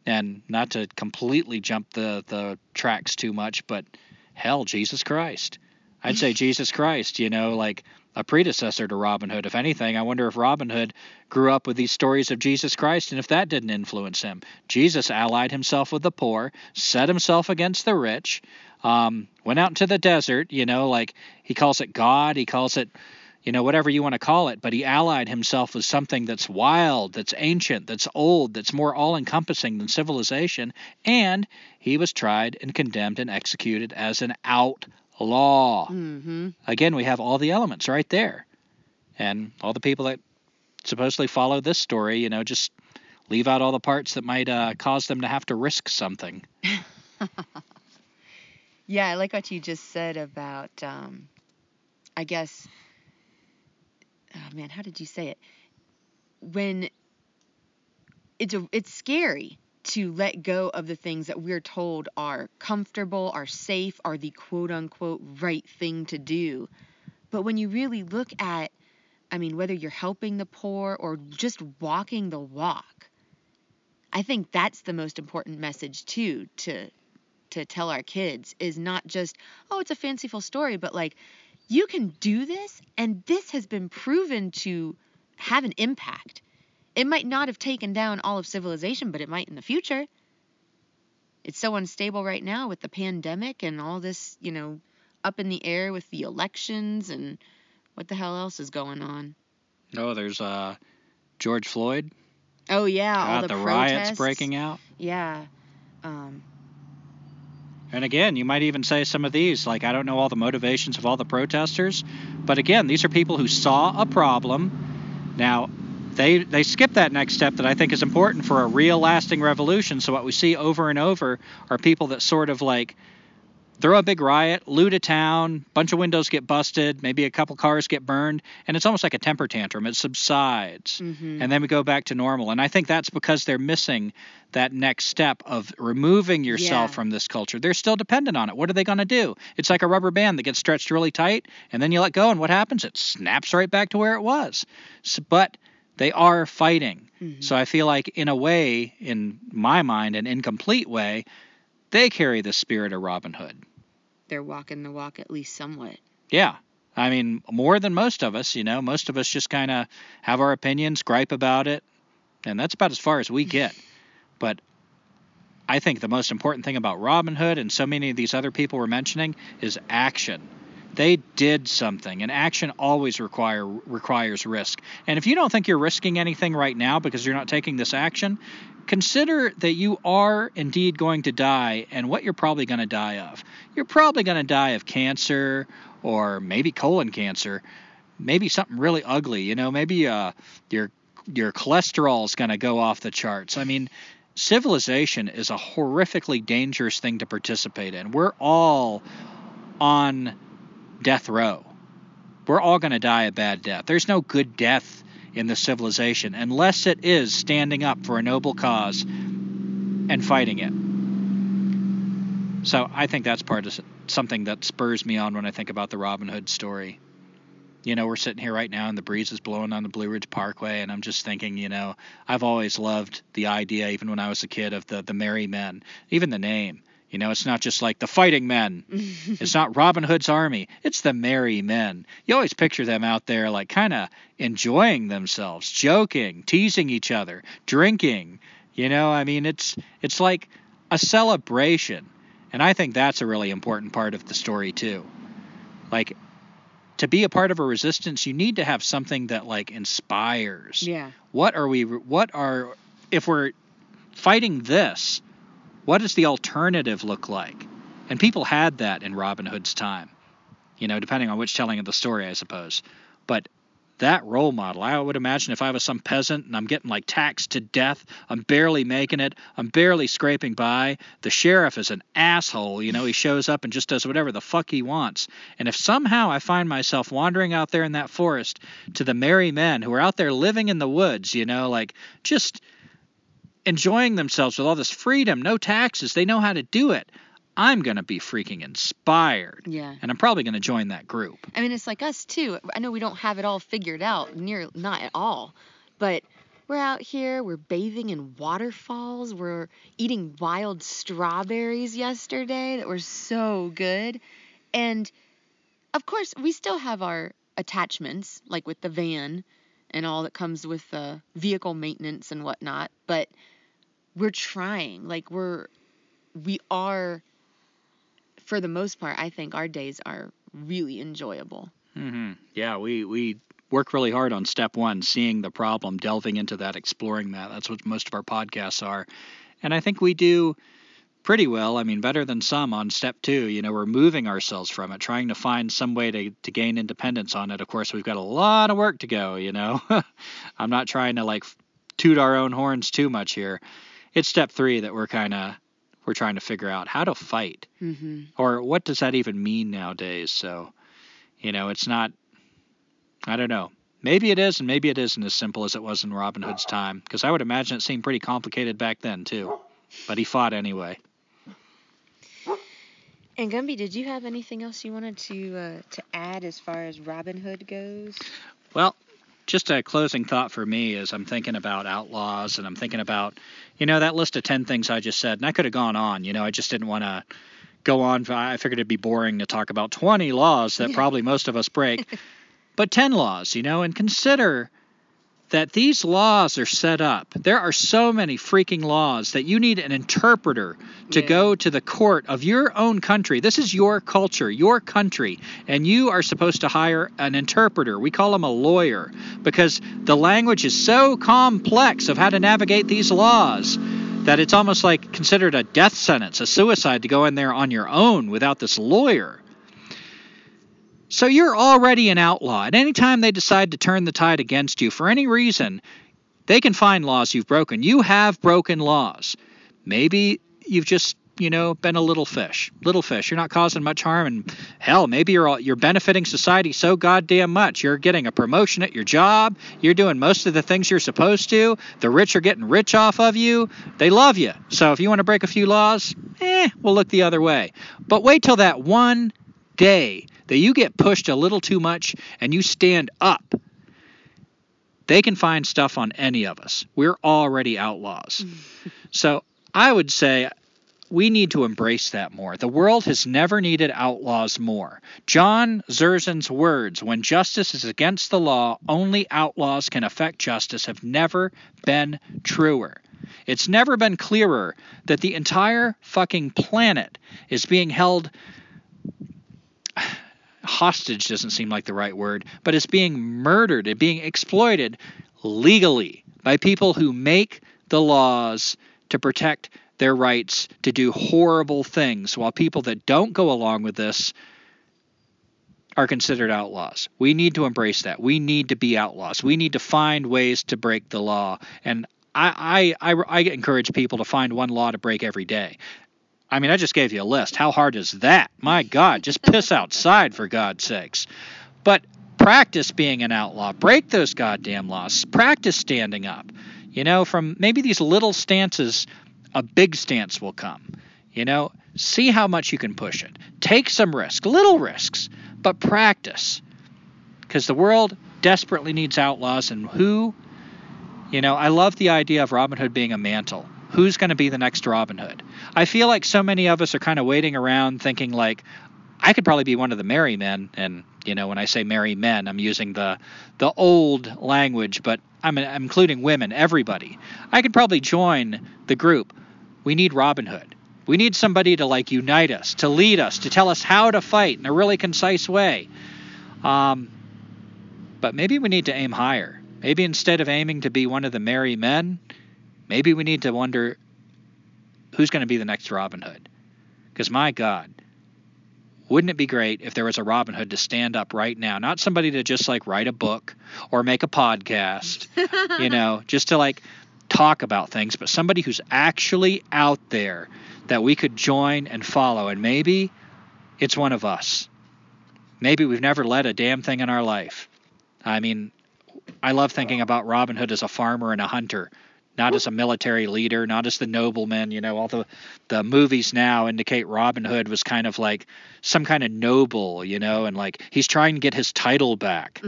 And not to completely jump the, the tracks too much, but hell, Jesus Christ. I'd say [laughs] Jesus Christ, you know, like a predecessor to Robin Hood. If anything, I wonder if Robin Hood grew up with these stories of Jesus Christ and if that didn't influence him. Jesus allied himself with the poor, set himself against the rich, um, went out into the desert, you know, like he calls it God, he calls it, you know, whatever you want to call it, but he allied himself with something that's wild, that's ancient, that's old, that's more all encompassing than civilization, and he was tried and condemned and executed as an outlaw. Mm-hmm. Again, we have all the elements right there. And all the people that supposedly follow this story, you know, just leave out all the parts that might uh, cause them to have to risk something. [laughs] Yeah, I like what you just said about, um, I guess, oh man, how did you say it? When it's a, it's scary to let go of the things that we're told are comfortable, are safe, are the quote unquote right thing to do. But when you really look at, I mean, whether you're helping the poor or just walking the walk, I think that's the most important message too to to tell our kids is not just, oh, it's a fanciful story, but like you can do this and this has been proven to have an impact. It might not have taken down all of civilization, but it might in the future. It's so unstable right now with the pandemic and all this, you know, up in the air with the elections and what the hell else is going on. Oh, there's uh George Floyd. Oh yeah, all the, the riots breaking out. Yeah. Um, And again, you might even say some of these, like I don't know all the motivations of all the protesters, but again, these are people who saw a problem. Now, they they skip that next step that I think is important for a real lasting revolution. So what we see over and over are people that sort of like throw a big riot, loot a town, bunch of windows get busted, maybe a couple cars get burned, and it's almost like a temper tantrum. It subsides. mhm. And then we go back to normal. And I think that's because they're missing that next step of removing yourself Yeah. from this culture. They're still dependent on it. What are they going to do? It's like a rubber band that gets stretched really tight, and then you let go, and what happens? It snaps right back to where it was. S but they are fighting. Mhm. So I feel like, in a way, in my mind, an incomplete way, they carry the spirit of Robin Hood. They're walking the walk at least somewhat. Yeah. I mean, more than most of us, you know, most of us just kind of have our opinions, gripe about it, and that's about as far as we get. [laughs] But I think the most important thing about Robin Hood and so many of these other people we're mentioning is action. They did something, and action always require requires risk. And if you don't think you're risking anything right now because you're not taking this action, consider that you are indeed going to die and what you're probably going to die of. You're probably going to die of cancer or maybe colon cancer, maybe something really ugly, you know, maybe uh your your cholesterol is going to go off the charts. I mean, civilization is a horrifically dangerous thing to participate in. We're all on death row. We're all going to die a bad death. There's no good death in the civilization unless it is standing up for a noble cause and fighting it. So I think that's part of something that spurs me on when I think about the Robin Hood story. You know, we're sitting here right now and the breeze is blowing on the Blue Ridge Parkway, and I'm just thinking, you know, I've always loved the idea, even when I was a kid, of the the merry men. Even the name. You know, it's not just like the fighting men. [laughs] It's not Robin Hood's army. It's the merry men. You always picture them out there, like kind of enjoying themselves, joking, teasing each other, drinking. You know, I mean, it's it's like a celebration, and I think that's a really important part of the story too. Like, to be a part of a resistance, you need to have something that like inspires. Yeah. What are we? What are if we're fighting this? What does the alternative look like? And people had that in Robin Hood's time, you know, depending on which telling of the story, I suppose. But that role model, I would imagine if I was some peasant and I'm getting like taxed to death, I'm barely making it, I'm barely scraping by. The sheriff is an asshole, you know, he shows up and just does whatever the fuck he wants. And if somehow I find myself wandering out there in that forest to the merry men who are out there living in the woods, you know, like just enjoying themselves with all this freedom, no taxes, they know how to do it. I'm going to be freaking inspired. Yeah. And I'm probably going to join that group. I mean, it's like us too. I know we don't have it all figured out, near not at all, but we're out here. We're bathing in waterfalls. We're eating wild strawberries yesterday that were so good, and of course, we still have our attachments, like with the van and all that comes with the vehicle maintenance and whatnot. But we're trying. Like we're we are for the most part, I think our days are really enjoyable. Mm-hmm. Yeah, we, we work really hard on step one, seeing the problem, delving into that, exploring that. That's what most of our podcasts are. And I think we do pretty well. I mean, better than some on step two. You know, we're moving ourselves from it, trying to find some way to, to gain independence on it. Of course, we've got a lot of work to go, you know. [laughs] I'm not trying to like toot our own horns too much here. It's step three that we're kind of we're trying to figure out how to fight Mm-hmm. or what does that even mean nowadays so you know it's not i don't know maybe it is and maybe it isn't as simple as it was in robin hood's time because i would imagine it seemed pretty complicated back then too but he fought anyway. And Gumby, did you have anything else you wanted to uh, to add as far as Robin Hood goes? Well, just a closing thought for me is I'm thinking about outlaws and I'm thinking about, you know, that list of 10 things I just said. And I could have gone on, you know, I just didn't want to go on. I figured it'd be boring to talk about 20 laws that probably most of us break, [laughs] but 10 laws, you know, and consider that these laws are set up. There are so many freaking laws that you need an interpreter to Yeah. go to the court of your own country. This is your culture, your country, and you are supposed to hire an interpreter. We call him a lawyer because the language is so complex of how to navigate these laws that it's almost like considered a death sentence, a suicide to go in there on your own without this lawyer. So you're already an outlaw. At any time they decide to turn the tide against you for any reason, they can find laws you've broken. You have broken laws. Maybe you've just, you know, been a little fish. Little fish. You're not causing much harm and hell, maybe you're all, you're benefiting society so goddamn much. You're getting a promotion at your job. You're doing most of the things you're supposed to. The rich are getting rich off of you. They love you. So if you want to break a few laws, eh, we'll look the other way. But wait till that one day that you get pushed a little too much and you stand up, they can find stuff on any of us. We're already outlaws. Mm. [laughs] so I would say we need to embrace that more. The world has never needed outlaws more. John Zerzan's words, when justice is against the law, only outlaws can affect justice, have never been truer. It's never been clearer that the entire fucking planet is being held hostage doesn't seem like the right word, but it's being murdered and being exploited legally by people who make the laws to protect their rights to do horrible things, while people that don't go along with this are considered outlaws. We need to embrace that. We need to be outlaws. We need to find ways to break the law. And I, I, I, I encourage people to find one law to break every day. I mean, I just gave you a list. How hard is that? My God, just piss outside for God's sakes. But practice being an outlaw. Break those goddamn laws. Practice standing up. You know, from maybe these little stances, a big stance will come. You know, see how much you can push it. Take some risk, little risks, but practice. Because the world desperately needs outlaws, and who, you know, I love the idea of Robin Hood being a mantle. Who's going to be the next Robin Hood? I feel like so many of us are kind of waiting around thinking like, I could probably be one of the merry men, and you know, when I say merry men, I'm using the the old language, but I'm, I'm including women, everybody. I could probably join the group. We need Robin Hood. We need somebody to like unite us, to lead us, to tell us how to fight in a really concise way. Um, but maybe we need to aim higher. Maybe instead of aiming to be one of the merry men, maybe we need to wonder who's going to be the next Robin Hood. Because my God, wouldn't it be great if there was a Robin Hood to stand up right now? Not somebody to just like write a book or make a podcast, you [laughs] know, just to like talk about things, but somebody who's actually out there that we could join and follow. And maybe it's one of us. Maybe we've never led a damn thing in our life. I mean, I love thinking about Robin Hood as a farmer and a hunter, not as a military leader, not as the nobleman. You know, all the the movies now indicate Robin Hood was kind of like some kind of noble, you know, and like he's trying to get his title back.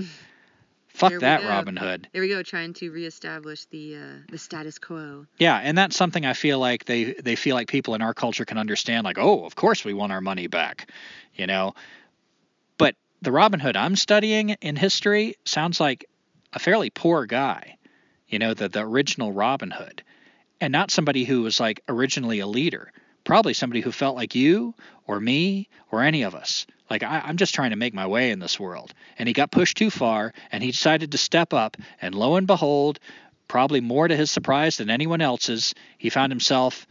Fuck There that go. Robin Hood. There we go, trying to reestablish the uh, the status quo. Yeah, and that's something I feel like they they feel like people in our culture can understand. Like, oh, of course we want our money back, you know. But the Robin Hood I'm studying in history sounds like a fairly poor guy, you know, the the original Robin Hood, and not somebody who was like originally a leader. Probably somebody who felt like you or me or any of us. Like I, I'm just trying to make my way in this world, and he got pushed too far, and he decided to step up, and lo and behold, probably more to his surprise than anyone else's, he found himself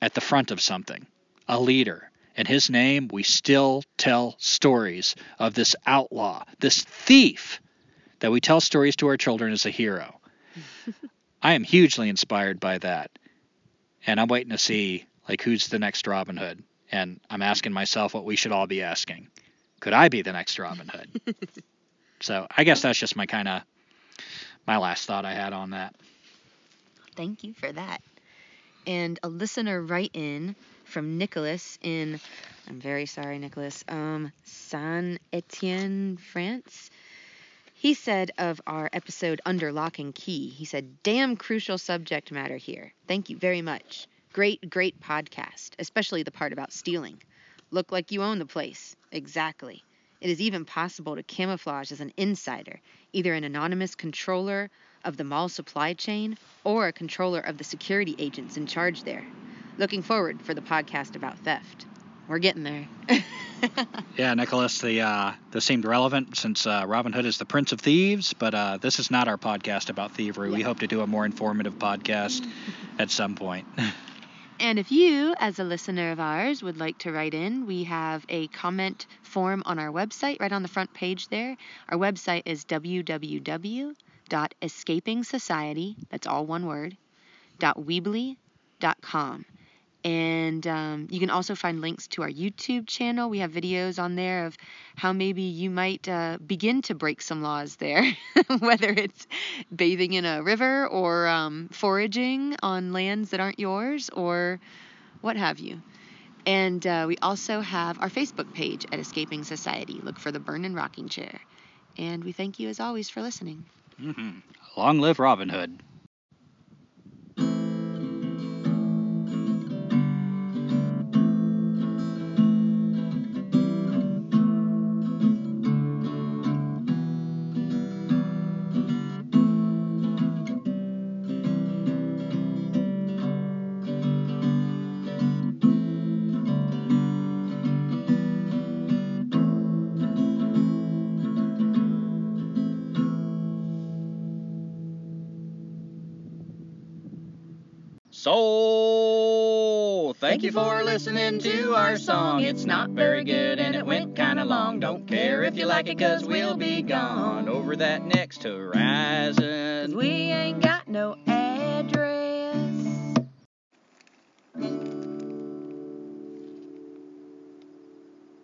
at the front of something, a leader. And his name, we still tell stories of this outlaw, this thief, that we tell stories to our children as a hero. [laughs] I am hugely inspired by that. And I'm waiting to see like who's the next Robin Hood. And I'm asking myself what we should all be asking. Could I be the next Robin Hood? [laughs] so I guess that's just my kind of my last thought I had on that. Thank you for that. and a listener write in from Nicholas in, I'm very sorry, Nicholas, um, Saint Etienne, France. He said of our episode Under Lock and Key, he said, damn crucial subject matter here. Thank you very much. Great, great podcast, especially the part about stealing. Look like you own the place. Exactly. It is even possible to camouflage as an insider, either an anonymous controller of the mall supply chain or a controller of the security agents in charge there. Looking forward for the podcast about theft. We're getting there. [laughs] [laughs] yeah, Nicholas, the uh, this seemed relevant since uh, Robin Hood is the Prince of Thieves, but uh, this is not our podcast about thievery. Yeah. We hope to do a more informative podcast [laughs] at some point. [laughs] And if you, as a listener of ours, would like to write in, we have a comment form on our website, right on the front page there. Our website is www.escapingsociety, that's all one word, dot .weebly.com. And um, you can also find links to our YouTube channel. We have videos on there of how maybe you might uh, begin to break some laws there, [laughs] whether it's bathing in a river or um, foraging on lands that aren't yours or what have you. And uh, we also have our Facebook page at Escaping Society. Look for the Burn and Rocking Chair. And we thank you as always for listening. Mm-hmm. Long live Robin Hood. Thank you for listening to our song. It's not very good and it went kinda long. Don't care if you like it, cause we'll be gone over that next horizon. We ain't got no